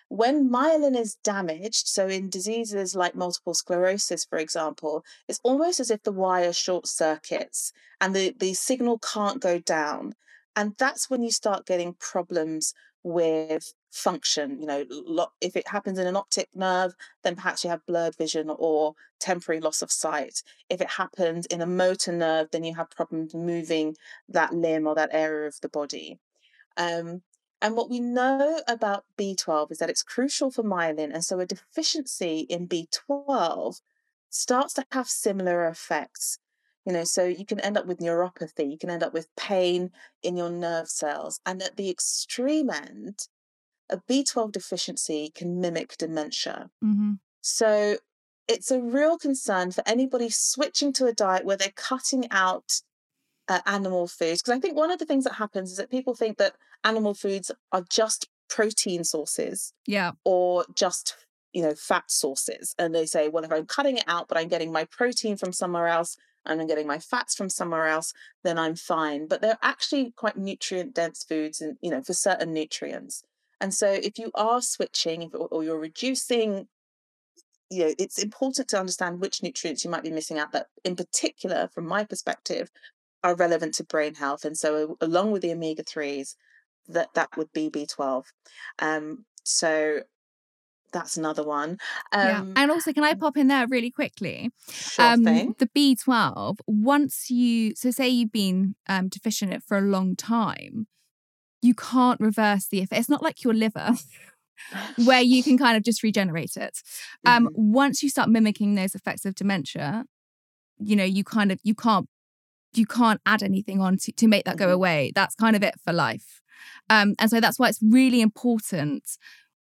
S2: When myelin is damaged, so in diseases like multiple sclerosis, for example, it's almost as if the wire short circuits and the, the signal can't go down. And that's when you start getting problems with function. You know, if it happens in an optic nerve, then perhaps you have blurred vision or temporary loss of sight. If it happens in a motor nerve, then you have problems moving that limb or that area of the body. Um, and what we know about B12 is that it's crucial for myelin. And so a deficiency in B12 starts to have similar effects. You know, so you can end up with neuropathy, you can end up with pain in your nerve cells. And at the extreme end, a B12 deficiency can mimic dementia. Mm-hmm. So it's a real concern for anybody switching to a diet where they're cutting out uh, animal foods. Because I think one of the things that happens is that people think that animal foods are just protein sources.
S1: Yeah.
S2: Or just, you know, fat sources. And they say, well, if I'm cutting it out, but I'm getting my protein from somewhere else and I'm getting my fats from somewhere else, then I'm fine. But they're actually quite nutrient dense foods and, you know, for certain nutrients. And so if you are switching or you're reducing you know it's important to understand which nutrients you might be missing out that in particular from my perspective are relevant to brain health and so along with the omega 3s that that would be b12 um so that's another one
S1: um, yeah. and also can i pop in there really quickly
S2: sure um thing.
S1: the b12 once you so say you've been um, deficient in it for a long time you can't reverse the effect it's not like your liver where you can kind of just regenerate it um mm-hmm. once you start mimicking those effects of dementia you know you kind of you can't you can't add anything on to, to make that go mm-hmm. away. That's kind of it for life. Um, and so that's why it's really important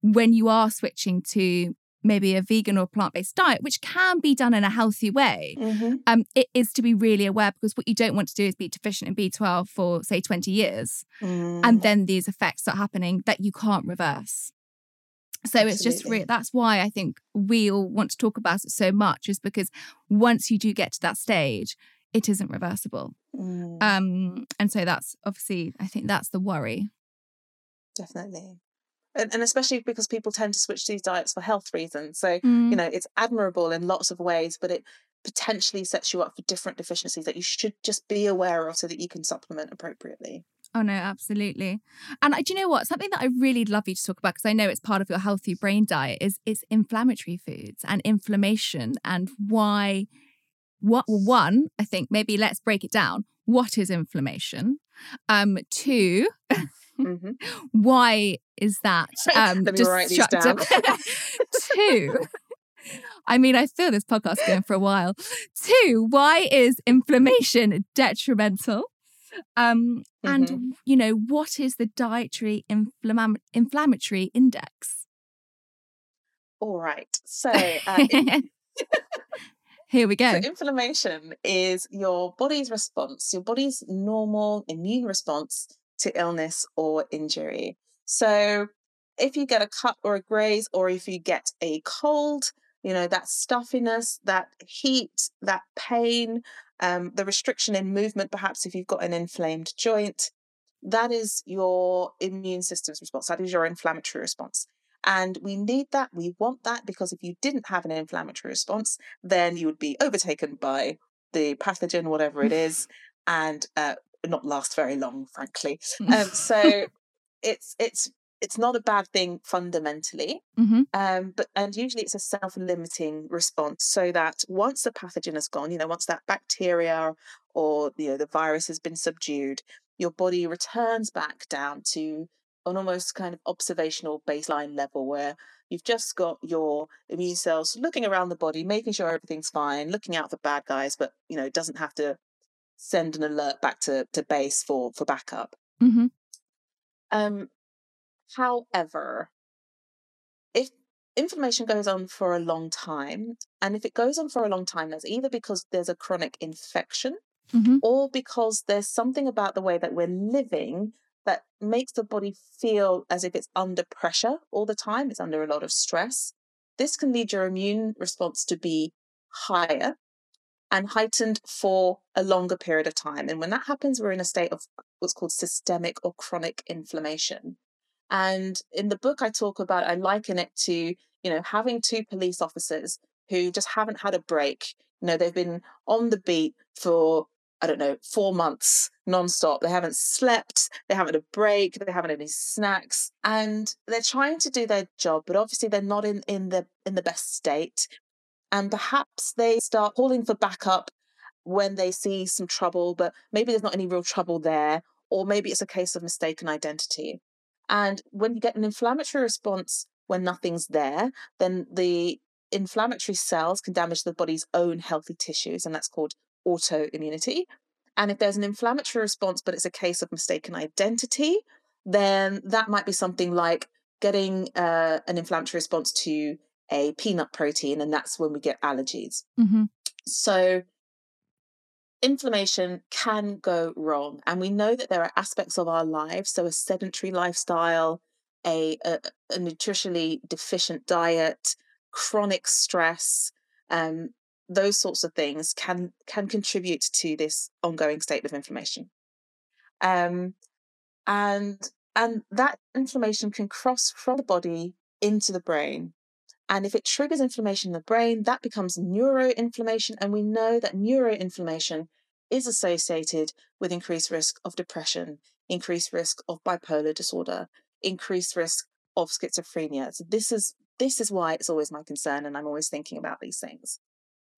S1: when you are switching to maybe a vegan or plant based diet, which can be done in a healthy way, mm-hmm. um, it is to be really aware because what you don't want to do is be deficient in B12 for, say, 20 years. Mm. And then these effects start happening that you can't reverse. So Absolutely. it's just re- that's why I think we all want to talk about it so much, is because once you do get to that stage, it isn't reversible. Mm. Um, and so that's obviously, I think that's the worry.
S2: Definitely. And, and especially because people tend to switch these diets for health reasons. So, mm. you know, it's admirable in lots of ways, but it potentially sets you up for different deficiencies that you should just be aware of so that you can supplement appropriately.
S1: Oh no, absolutely. And do you know what? Something that I really love you to talk about because I know it's part of your healthy brain diet is it's inflammatory foods and inflammation and why what one, I think maybe let's break it down. What is inflammation? Um, 2 mm-hmm. why is that
S2: um, destructive?
S1: two, I mean, I feel this podcast going for a while. Two, why is inflammation detrimental? Um, mm-hmm. And, you know, what is the dietary inflamm- inflammatory index?
S2: All right. So, uh,
S1: here we go.
S2: So inflammation is your body's response, your body's normal immune response to illness or injury. So if you get a cut or a graze, or if you get a cold, you know, that stuffiness, that heat, that pain, um, the restriction in movement, perhaps if you've got an inflamed joint, that is your immune system's response. That is your inflammatory response. And we need that. We want that because if you didn't have an inflammatory response, then you would be overtaken by the pathogen, whatever it is, and uh, not last very long, frankly. Um, so it's it's it's not a bad thing fundamentally,
S1: mm-hmm.
S2: um, but and usually it's a self-limiting response. So that once the pathogen has gone, you know, once that bacteria or you know the virus has been subdued, your body returns back down to an almost kind of observational baseline level where you've just got your immune cells looking around the body, making sure everything's fine, looking out for bad guys, but you know, it doesn't have to send an alert back to, to base for for backup.
S1: Mm-hmm.
S2: Um, however, if inflammation goes on for a long time, and if it goes on for a long time, that's either because there's a chronic infection
S1: mm-hmm.
S2: or because there's something about the way that we're living that makes the body feel as if it's under pressure all the time, it's under a lot of stress. This can lead your immune response to be higher and heightened for a longer period of time. And when that happens, we're in a state of what's called systemic or chronic inflammation. And in the book, I talk about, I liken it to, you know, having two police officers who just haven't had a break. You know, they've been on the beat for I don't know, four months nonstop. They haven't slept, they haven't had a break, they haven't had any snacks, and they're trying to do their job, but obviously they're not in, in the in the best state. And perhaps they start calling for backup when they see some trouble, but maybe there's not any real trouble there, or maybe it's a case of mistaken identity. And when you get an inflammatory response when nothing's there, then the inflammatory cells can damage the body's own healthy tissues, and that's called autoimmunity. And if there's an inflammatory response, but it's a case of mistaken identity, then that might be something like getting uh, an inflammatory response to a peanut protein, and that's when we get allergies.
S1: Mm-hmm.
S2: So, inflammation can go wrong. And we know that there are aspects of our lives, so a sedentary lifestyle, a, a, a nutritionally deficient diet, chronic stress, um, those sorts of things can can contribute to this ongoing state of inflammation um, and and that inflammation can cross from the body into the brain and if it triggers inflammation in the brain that becomes neuroinflammation and we know that neuroinflammation is associated with increased risk of depression increased risk of bipolar disorder increased risk of schizophrenia. So this is this is why it's always my concern and i'm always thinking about these things.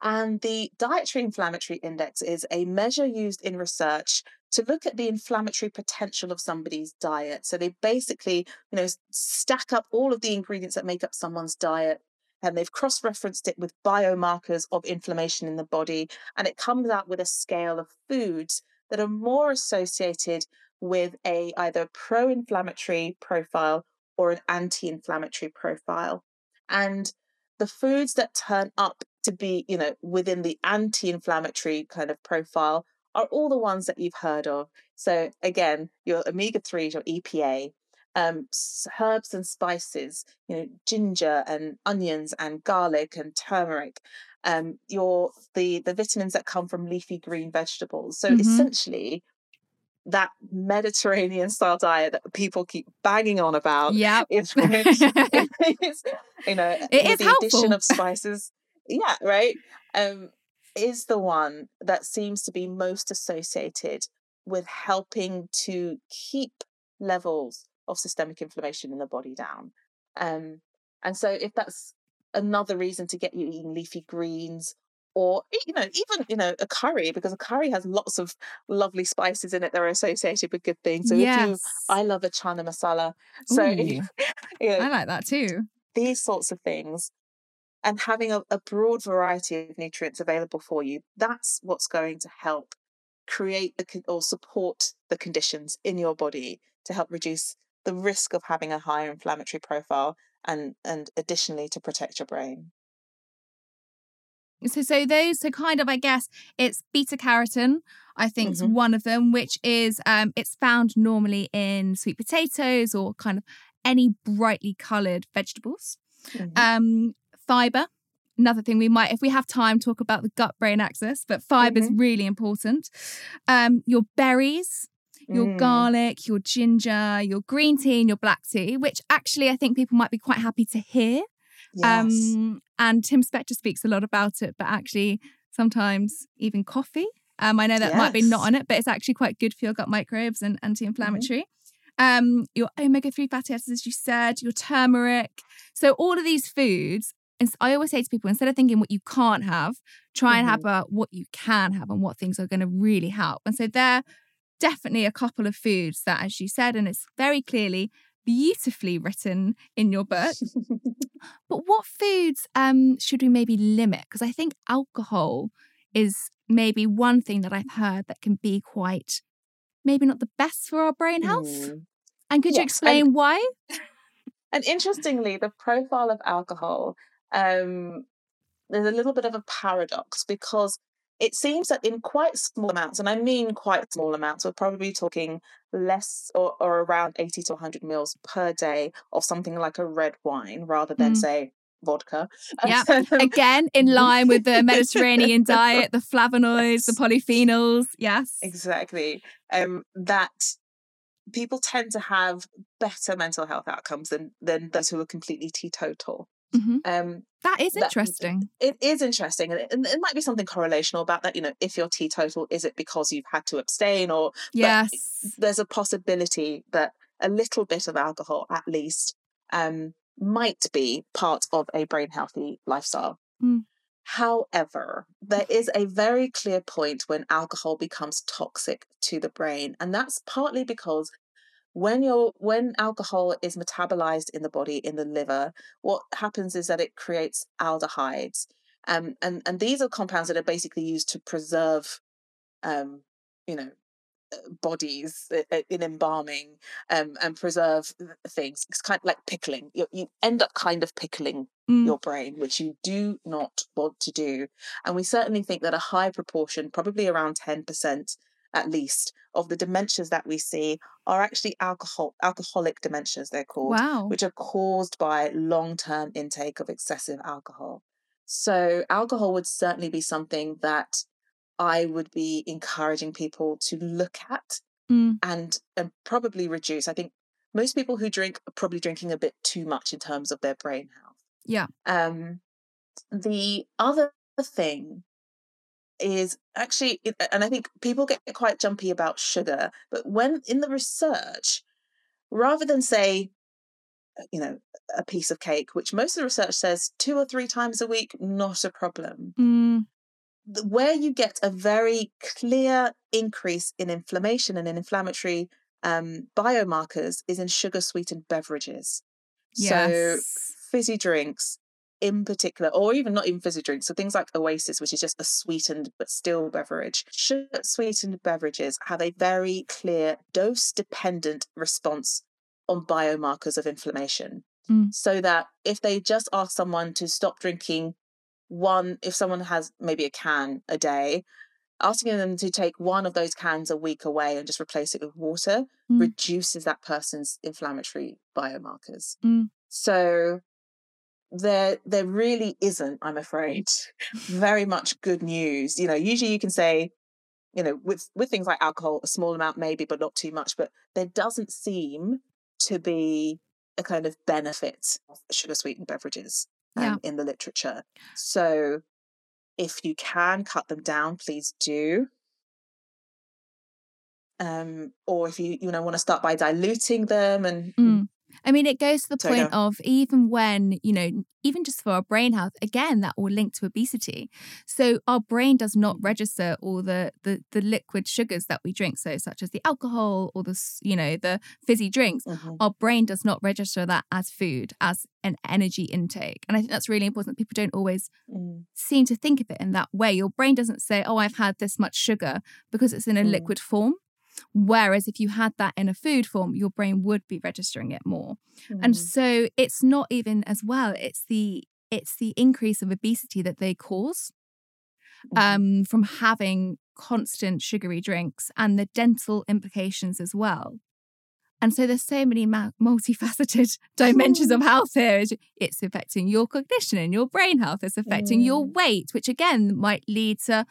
S2: And the dietary inflammatory index is a measure used in research to look at the inflammatory potential of somebody's diet. So they basically, you know, stack up all of the ingredients that make up someone's diet and they've cross referenced it with biomarkers of inflammation in the body. And it comes out with a scale of foods that are more associated with a either pro inflammatory profile or an anti inflammatory profile. And the foods that turn up to be, you know, within the anti-inflammatory kind of profile are all the ones that you've heard of. So again, your omega 3s, your EPA, um, herbs and spices, you know, ginger and onions and garlic and turmeric, um, your the the vitamins that come from leafy green vegetables. So mm-hmm. essentially, that Mediterranean style diet that people keep banging on about.
S1: Yeah,
S2: it's, it's, you know,
S1: it is
S2: the
S1: helpful.
S2: addition of spices yeah, right, um, is the one that seems to be most associated with helping to keep levels of systemic inflammation in the body down. Um, and so, if that's another reason to get you eating leafy greens, or you know, even you know, a curry, because a curry has lots of lovely spices in it that are associated with good things. So yes. if you, I love a chana masala. So
S1: you know, I like that too.
S2: These sorts of things and having a, a broad variety of nutrients available for you, that's what's going to help create the, or support the conditions in your body to help reduce the risk of having a higher inflammatory profile and and additionally to protect your brain.
S1: So, so those, so kind of, I guess it's beta carotene. I think mm-hmm. one of them, which is um, it's found normally in sweet potatoes or kind of any brightly coloured vegetables. Mm-hmm. Um, fiber, another thing we might, if we have time, talk about the gut brain axis, but fiber mm-hmm. is really important. Um, your berries, your mm. garlic, your ginger, your green tea, and your black tea, which actually I think people might be quite happy to hear. Yes. Um, and Tim Spector speaks a lot about it, but actually sometimes even coffee. Um, I know that yes. might be not on it, but it's actually quite good for your gut microbes and anti-inflammatory. Mm-hmm. Um, your omega-3 fatty acids, as you said, your turmeric. So all of these foods, and I always say to people, instead of thinking what you can't have, try mm-hmm. and have mm-hmm. a, what you can have and what things are going to really help. And so there are definitely a couple of foods that, as you said, and it's very clearly beautifully written in your book. but what foods um, should we maybe limit? Because I think alcohol is maybe one thing that I've heard that can be quite maybe not the best for our brain health. Mm. And could yes, you explain and, why?
S2: And interestingly, the profile of alcohol, um, there's a little bit of a paradox because it seems that in quite small amounts, and I mean quite small amounts, we're probably talking less or, or around 80 to 100 mils per day of something like a red wine rather than, mm. say, vodka.
S1: Yeah. Again, in line with the Mediterranean diet, the flavonoids, the polyphenols. Yes.
S2: Exactly. Um, that people tend to have better mental health outcomes than than those who are completely teetotal.
S1: Mm-hmm. Um, that is interesting.
S2: That, it is interesting, and it, and it, might be something correlational about that. You know, if you're teetotal, is it because you've had to abstain, or
S1: yes,
S2: there's a possibility that a little bit of alcohol, at least, um, might be part of a brain healthy lifestyle.
S1: Mm.
S2: However, there is a very clear point when alcohol becomes toxic to the brain, and that's partly because when you're when alcohol is metabolized in the body in the liver what happens is that it creates aldehydes um, and and these are compounds that are basically used to preserve um, you know uh, bodies uh, uh, in embalming um, and preserve things it's kind of like pickling you, you end up kind of pickling mm. your brain which you do not want to do and we certainly think that a high proportion probably around 10% at least of the dementias that we see are actually alcohol alcoholic dementias they're called
S1: wow.
S2: which are caused by long-term intake of excessive alcohol so alcohol would certainly be something that i would be encouraging people to look at
S1: mm.
S2: and and probably reduce i think most people who drink are probably drinking a bit too much in terms of their brain health
S1: yeah
S2: um the other thing is actually, and I think people get quite jumpy about sugar, but when in the research, rather than say, uh, you know, a piece of cake, which most of the research says two or three times a week, not a problem.
S1: Mm.
S2: Where you get a very clear increase in inflammation and in inflammatory um, biomarkers is in sugar sweetened beverages. Yes. So, fizzy drinks, in particular, or even not even fizzy drinks, so things like Oasis, which is just a sweetened but still beverage. Sugar sweetened beverages have a very clear dose dependent response on biomarkers of inflammation.
S1: Mm.
S2: So that if they just ask someone to stop drinking one, if someone has maybe a can a day, asking them to take one of those cans a week away and just replace it with water mm. reduces that person's inflammatory biomarkers.
S1: Mm.
S2: So there there really isn't i'm afraid very much good news you know usually you can say you know with with things like alcohol a small amount maybe but not too much but there doesn't seem to be a kind of benefit of sugar sweetened beverages um, yeah. in the literature so if you can cut them down please do um or if you you know want to start by diluting them and
S1: mm. I mean, it goes to the point of even when, you know, even just for our brain health, again, that will link to obesity. So our brain does not mm. register all the, the the liquid sugars that we drink, so such as the alcohol or the, you know, the fizzy drinks. Mm-hmm. Our brain does not register that as food, as an energy intake. And I think that's really important. People don't always mm. seem to think of it in that way. Your brain doesn't say, oh, I've had this much sugar because it's in a mm. liquid form. Whereas if you had that in a food form, your brain would be registering it more. Mm. And so it's not even as well, it's the it's the increase of obesity that they cause mm. um, from having constant sugary drinks and the dental implications as well. And so there's so many ma- multifaceted dimensions of health here. It's affecting your cognition and your brain health. It's affecting mm. your weight, which again might lead to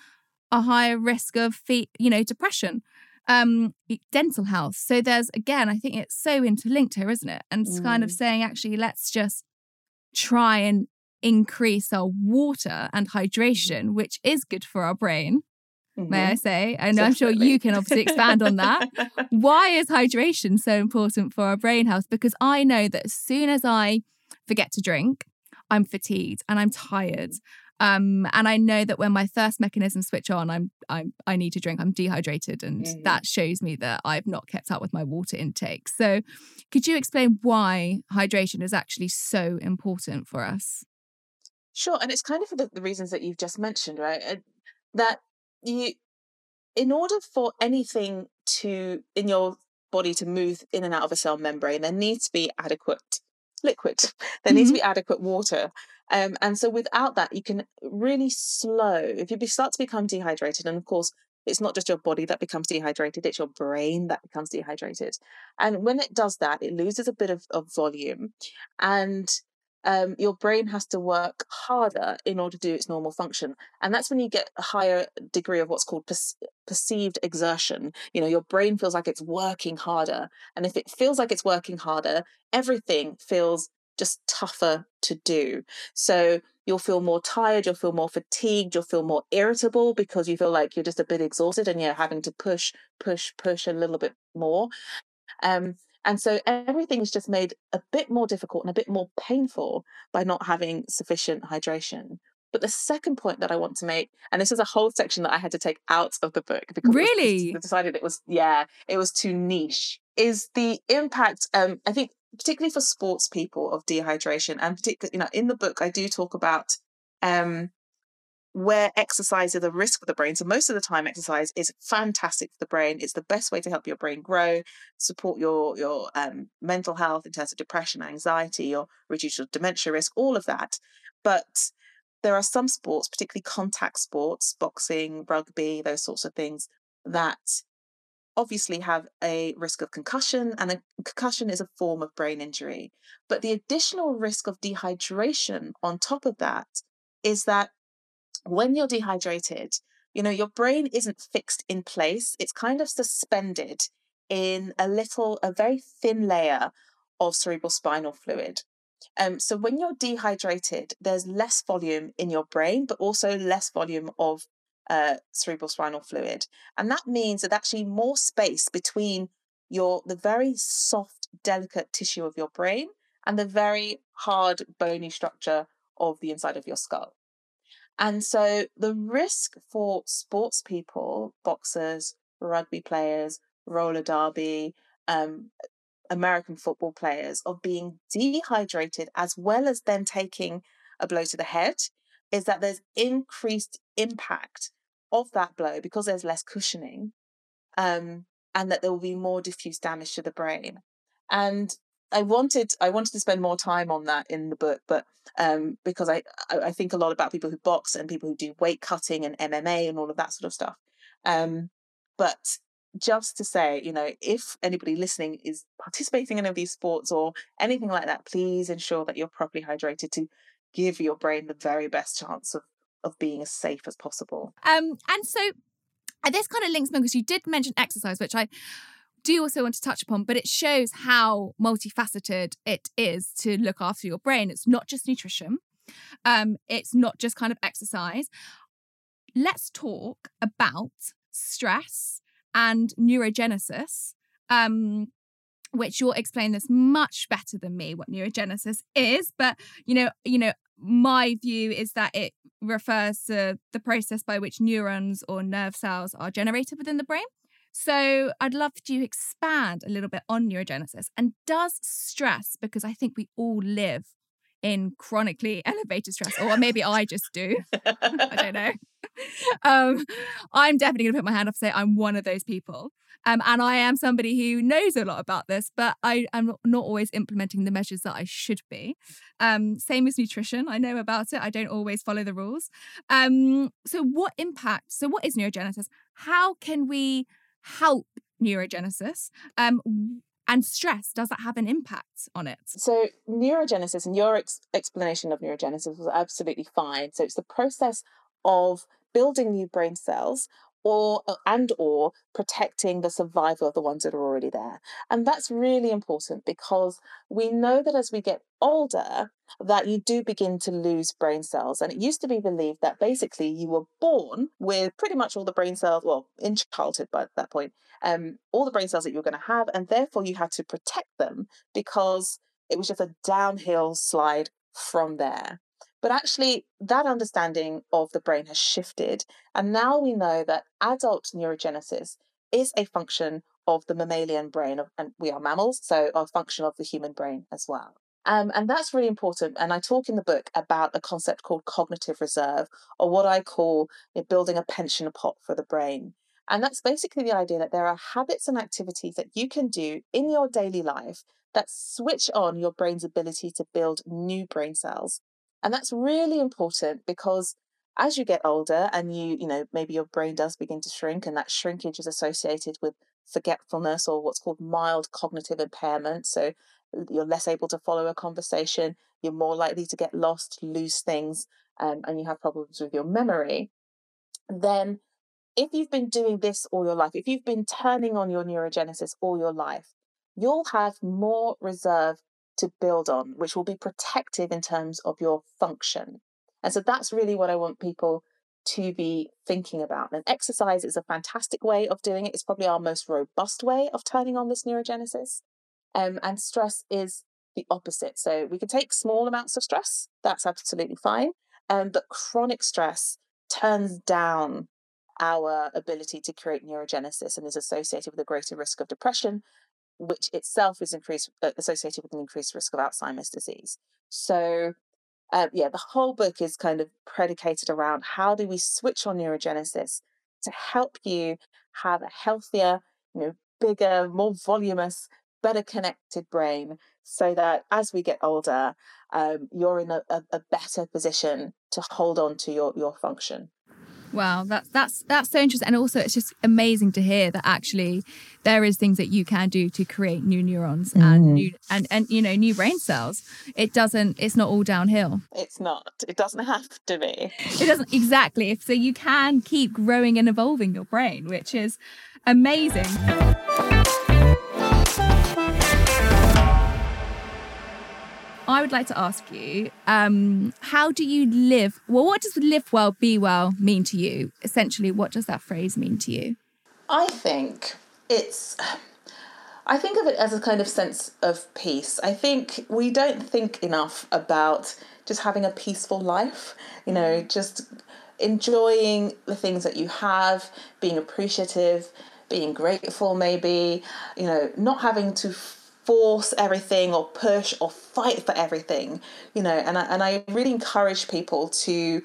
S1: a higher risk of, feet, you know, depression, um, dental health. So there's again, I think it's so interlinked here, isn't it? And it's mm. kind of mm. saying actually, let's just try and increase our water and mm. hydration, which is good for our brain. Mm-hmm. May I say? And I'm sure you can obviously expand on that. Why is hydration so important for our brain health? Because I know that as soon as I forget to drink, I'm fatigued and I'm tired. Um, and I know that when my thirst mechanisms switch on, I'm I'm I need to drink. I'm dehydrated, and mm-hmm. that shows me that I've not kept up with my water intake. So, could you explain why hydration is actually so important for us?
S2: Sure, and it's kind of for the, the reasons that you've just mentioned, right? Uh, that you, in order for anything to in your body to move in and out of a cell membrane, there needs to be adequate liquid. There mm-hmm. needs to mm-hmm. be adequate water. Um, and so without that, you can really slow. If you start to become dehydrated, and of course, it's not just your body that becomes dehydrated, it's your brain that becomes dehydrated. And when it does that, it loses a bit of, of volume. And um, your brain has to work harder in order to do its normal function. And that's when you get a higher degree of what's called per- perceived exertion. You know, your brain feels like it's working harder. And if it feels like it's working harder, everything feels just tougher to do. So you'll feel more tired, you'll feel more fatigued, you'll feel more irritable because you feel like you're just a bit exhausted and you're having to push, push, push a little bit more. Um, and so everything is just made a bit more difficult and a bit more painful by not having sufficient hydration. But the second point that I want to make, and this is a whole section that I had to take out of the book because
S1: really
S2: I decided it was yeah, it was too niche. Is the impact? Um, I think particularly for sports people of dehydration, and particularly you know in the book I do talk about um where exercise is a risk for the brain. So most of the time, exercise is fantastic for the brain. It's the best way to help your brain grow, support your your um, mental health in terms of depression, anxiety, or reduce your dementia risk, all of that. But there are some sports, particularly contact sports, boxing, rugby, those sorts of things, that obviously have a risk of concussion, and a concussion is a form of brain injury. But the additional risk of dehydration on top of that is that when you're dehydrated, you know, your brain isn't fixed in place, it's kind of suspended in a little, a very thin layer of cerebral spinal fluid. Um, so when you're dehydrated, there's less volume in your brain, but also less volume of uh, cerebral spinal fluid, and that means that actually more space between your the very soft, delicate tissue of your brain and the very hard, bony structure of the inside of your skull. And so the risk for sports people, boxers, rugby players, roller derby, um, American football players, of being dehydrated as well as then taking a blow to the head is that there's increased impact of that blow because there's less cushioning um, and that there will be more diffuse damage to the brain. And I wanted I wanted to spend more time on that in the book, but um, because I I think a lot about people who box and people who do weight cutting and MMA and all of that sort of stuff. Um, but just to say, you know, if anybody listening is participating in any of these sports or anything like that, please ensure that you're properly hydrated to give your brain the very best chance of of being as safe as possible.
S1: Um, and so and this kind of links because you did mention exercise, which I do also want to touch upon, but it shows how multifaceted it is to look after your brain. It's not just nutrition, um, it's not just kind of exercise. Let's talk about stress and neurogenesis. Um, which you'll explain this much better than me what neurogenesis is but you know you know my view is that it refers to the process by which neurons or nerve cells are generated within the brain so I'd love to expand a little bit on neurogenesis and does stress, because I think we all live in chronically elevated stress, or maybe I just do. I don't know. Um, I'm definitely going to put my hand up and say I'm one of those people. Um, and I am somebody who knows a lot about this, but I am not always implementing the measures that I should be. Um, same as nutrition. I know about it. I don't always follow the rules. Um, so, what impact? So, what is neurogenesis? How can we help neurogenesis? Um, and stress does that have an impact on it
S2: so neurogenesis and your ex- explanation of neurogenesis was absolutely fine so it's the process of building new brain cells or uh, and or protecting the survival of the ones that are already there. And that's really important because we know that as we get older that you do begin to lose brain cells. And it used to be believed that basically you were born with pretty much all the brain cells well in childhood by that point um, all the brain cells that you were going to have and therefore you had to protect them because it was just a downhill slide from there but actually, that understanding of the brain has shifted. And now we know that adult neurogenesis is a function of the mammalian brain, and we are mammals, so a function of the human brain as well. Um, and that's really important. And I talk in the book about a concept called cognitive reserve, or what I call you know, building a pension pot for the brain. And that's basically the idea that there are habits and activities that you can do in your daily life that switch on your brain's ability to build new brain cells and that's really important because as you get older and you, you know, maybe your brain does begin to shrink and that shrinkage is associated with forgetfulness or what's called mild cognitive impairment. So you're less able to follow a conversation, you're more likely to get lost, lose things, um, and you have problems with your memory. Then, if you've been doing this all your life, if you've been turning on your neurogenesis all your life, you'll have more reserve to build on, which will be protective in terms of your function. And so that's really what I want people to be thinking about. And exercise is a fantastic way of doing it. It's probably our most robust way of turning on this neurogenesis. Um, and stress is the opposite. So we can take small amounts of stress, that's absolutely fine. Um, but chronic stress turns down our ability to create neurogenesis and is associated with a greater risk of depression, which itself is increased associated with an increased risk of Alzheimer's disease. So, uh, yeah, the whole book is kind of predicated around how do we switch on neurogenesis to help you have a healthier, you know, bigger, more voluminous, better connected brain, so that as we get older, um, you're in a, a, a better position to hold on to your your function.
S1: Wow, that's that's that's so interesting, and also it's just amazing to hear that actually there is things that you can do to create new neurons mm. and new and and you know new brain cells. It doesn't. It's not all downhill.
S2: It's not. It doesn't have to be.
S1: It doesn't exactly. So you can keep growing and evolving your brain, which is amazing. I would like to ask you, um, how do you live? Well, what does live well, be well mean to you? Essentially, what does that phrase mean to you?
S2: I think it's. I think of it as a kind of sense of peace. I think we don't think enough about just having a peaceful life, you know, just enjoying the things that you have, being appreciative, being grateful, maybe, you know, not having to force everything or push or fight for everything, you know, and I, and I really encourage people to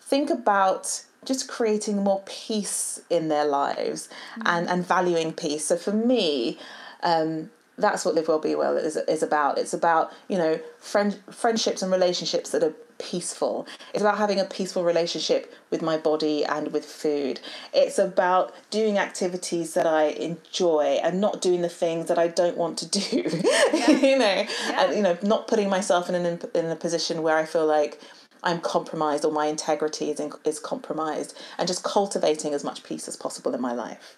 S2: think about just creating more peace in their lives mm-hmm. and, and valuing peace. So for me, um, that's what Live Well Be Well is, is about. It's about, you know, friend, friendships and relationships that are peaceful. It's about having a peaceful relationship with my body and with food. It's about doing activities that I enjoy and not doing the things that I don't want to do. Yeah. you know, yeah. and you know, not putting myself in an in a position where I feel like I'm compromised or my integrity is in, is compromised, and just cultivating as much peace as possible in my life.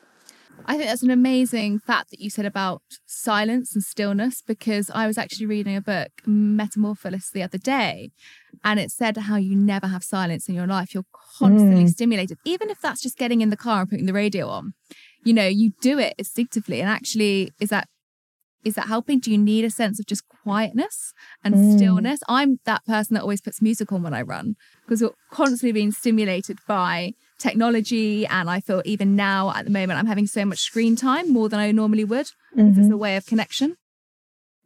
S1: I think that's an amazing fact that you said about silence and stillness because I was actually reading a book, Metamorphosis, the other day, and it said how you never have silence in your life. You're constantly mm. stimulated, even if that's just getting in the car and putting the radio on. You know, you do it instinctively. And actually, is that is that helping? Do you need a sense of just quietness and mm. stillness? I'm that person that always puts music on when I run because we're constantly being stimulated by technology. And I feel even now at the moment, I'm having so much screen time more than I normally would. Mm-hmm. It's a way of connection.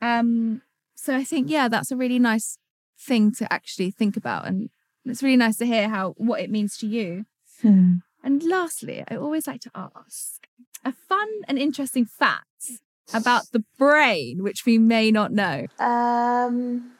S1: Um, so I think, yeah, that's a really nice thing to actually think about. And it's really nice to hear how what it means to you.
S2: Hmm.
S1: And lastly, I always like to ask a fun and interesting fact about the brain, which we may not know.
S2: Um,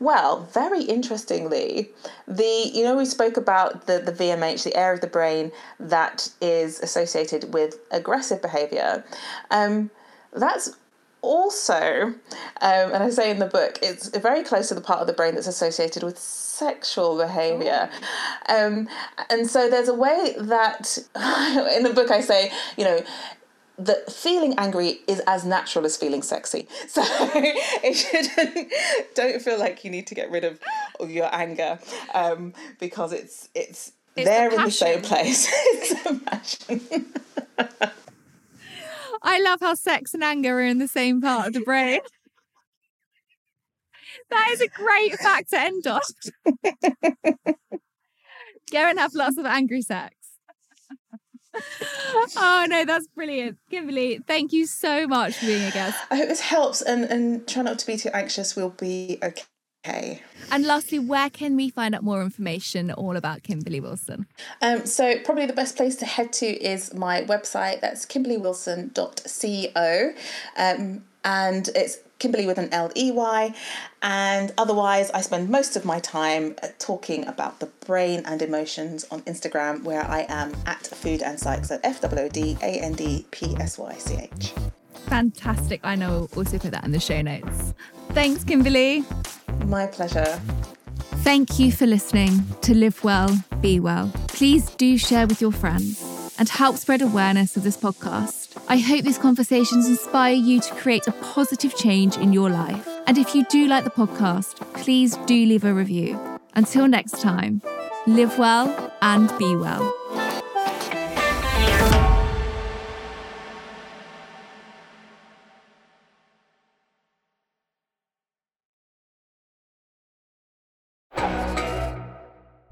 S2: well, very interestingly, the you know we spoke about the the VMH, the area of the brain that is associated with aggressive behavior. Um, that's also, um, and I say in the book, it's very close to the part of the brain that's associated with sexual behavior. Um, and so there's a way that in the book I say, you know, that feeling angry is as natural as feeling sexy. So it shouldn't don't feel like you need to get rid of, of your anger um, because it's it's,
S1: It's
S2: there
S1: the
S2: in the same place. it's a passion.
S1: I love how sex and anger are in the same part of the brain. that is a great fact to end on. Go and have lots of angry sex. oh no, that's brilliant. Kimberley, thank you so much for being a guest.
S2: I hope this helps and, and try not to be too anxious. We'll be okay.
S1: And lastly, where can we find out more information all about Kimberley Wilson?
S2: Um, so probably the best place to head to is my website. That's kimberleywilson.co. Um, and it's Kimberley with an L E Y. And otherwise, I spend most of my time uh, talking about the brain and emotions on Instagram, where I am at Food and Psych. So F W O D A N D P S Y C H.
S1: Fantastic. I know I'll also put that in the show notes. Thanks, Kimberley.
S2: My pleasure.
S1: Thank you for listening to Live Well, Be Well. Please do share with your friends and help spread awareness of this podcast. I hope these conversations inspire you to create a positive change in your life. And if you do like the podcast, please do leave a review. Until next time, live well and be well.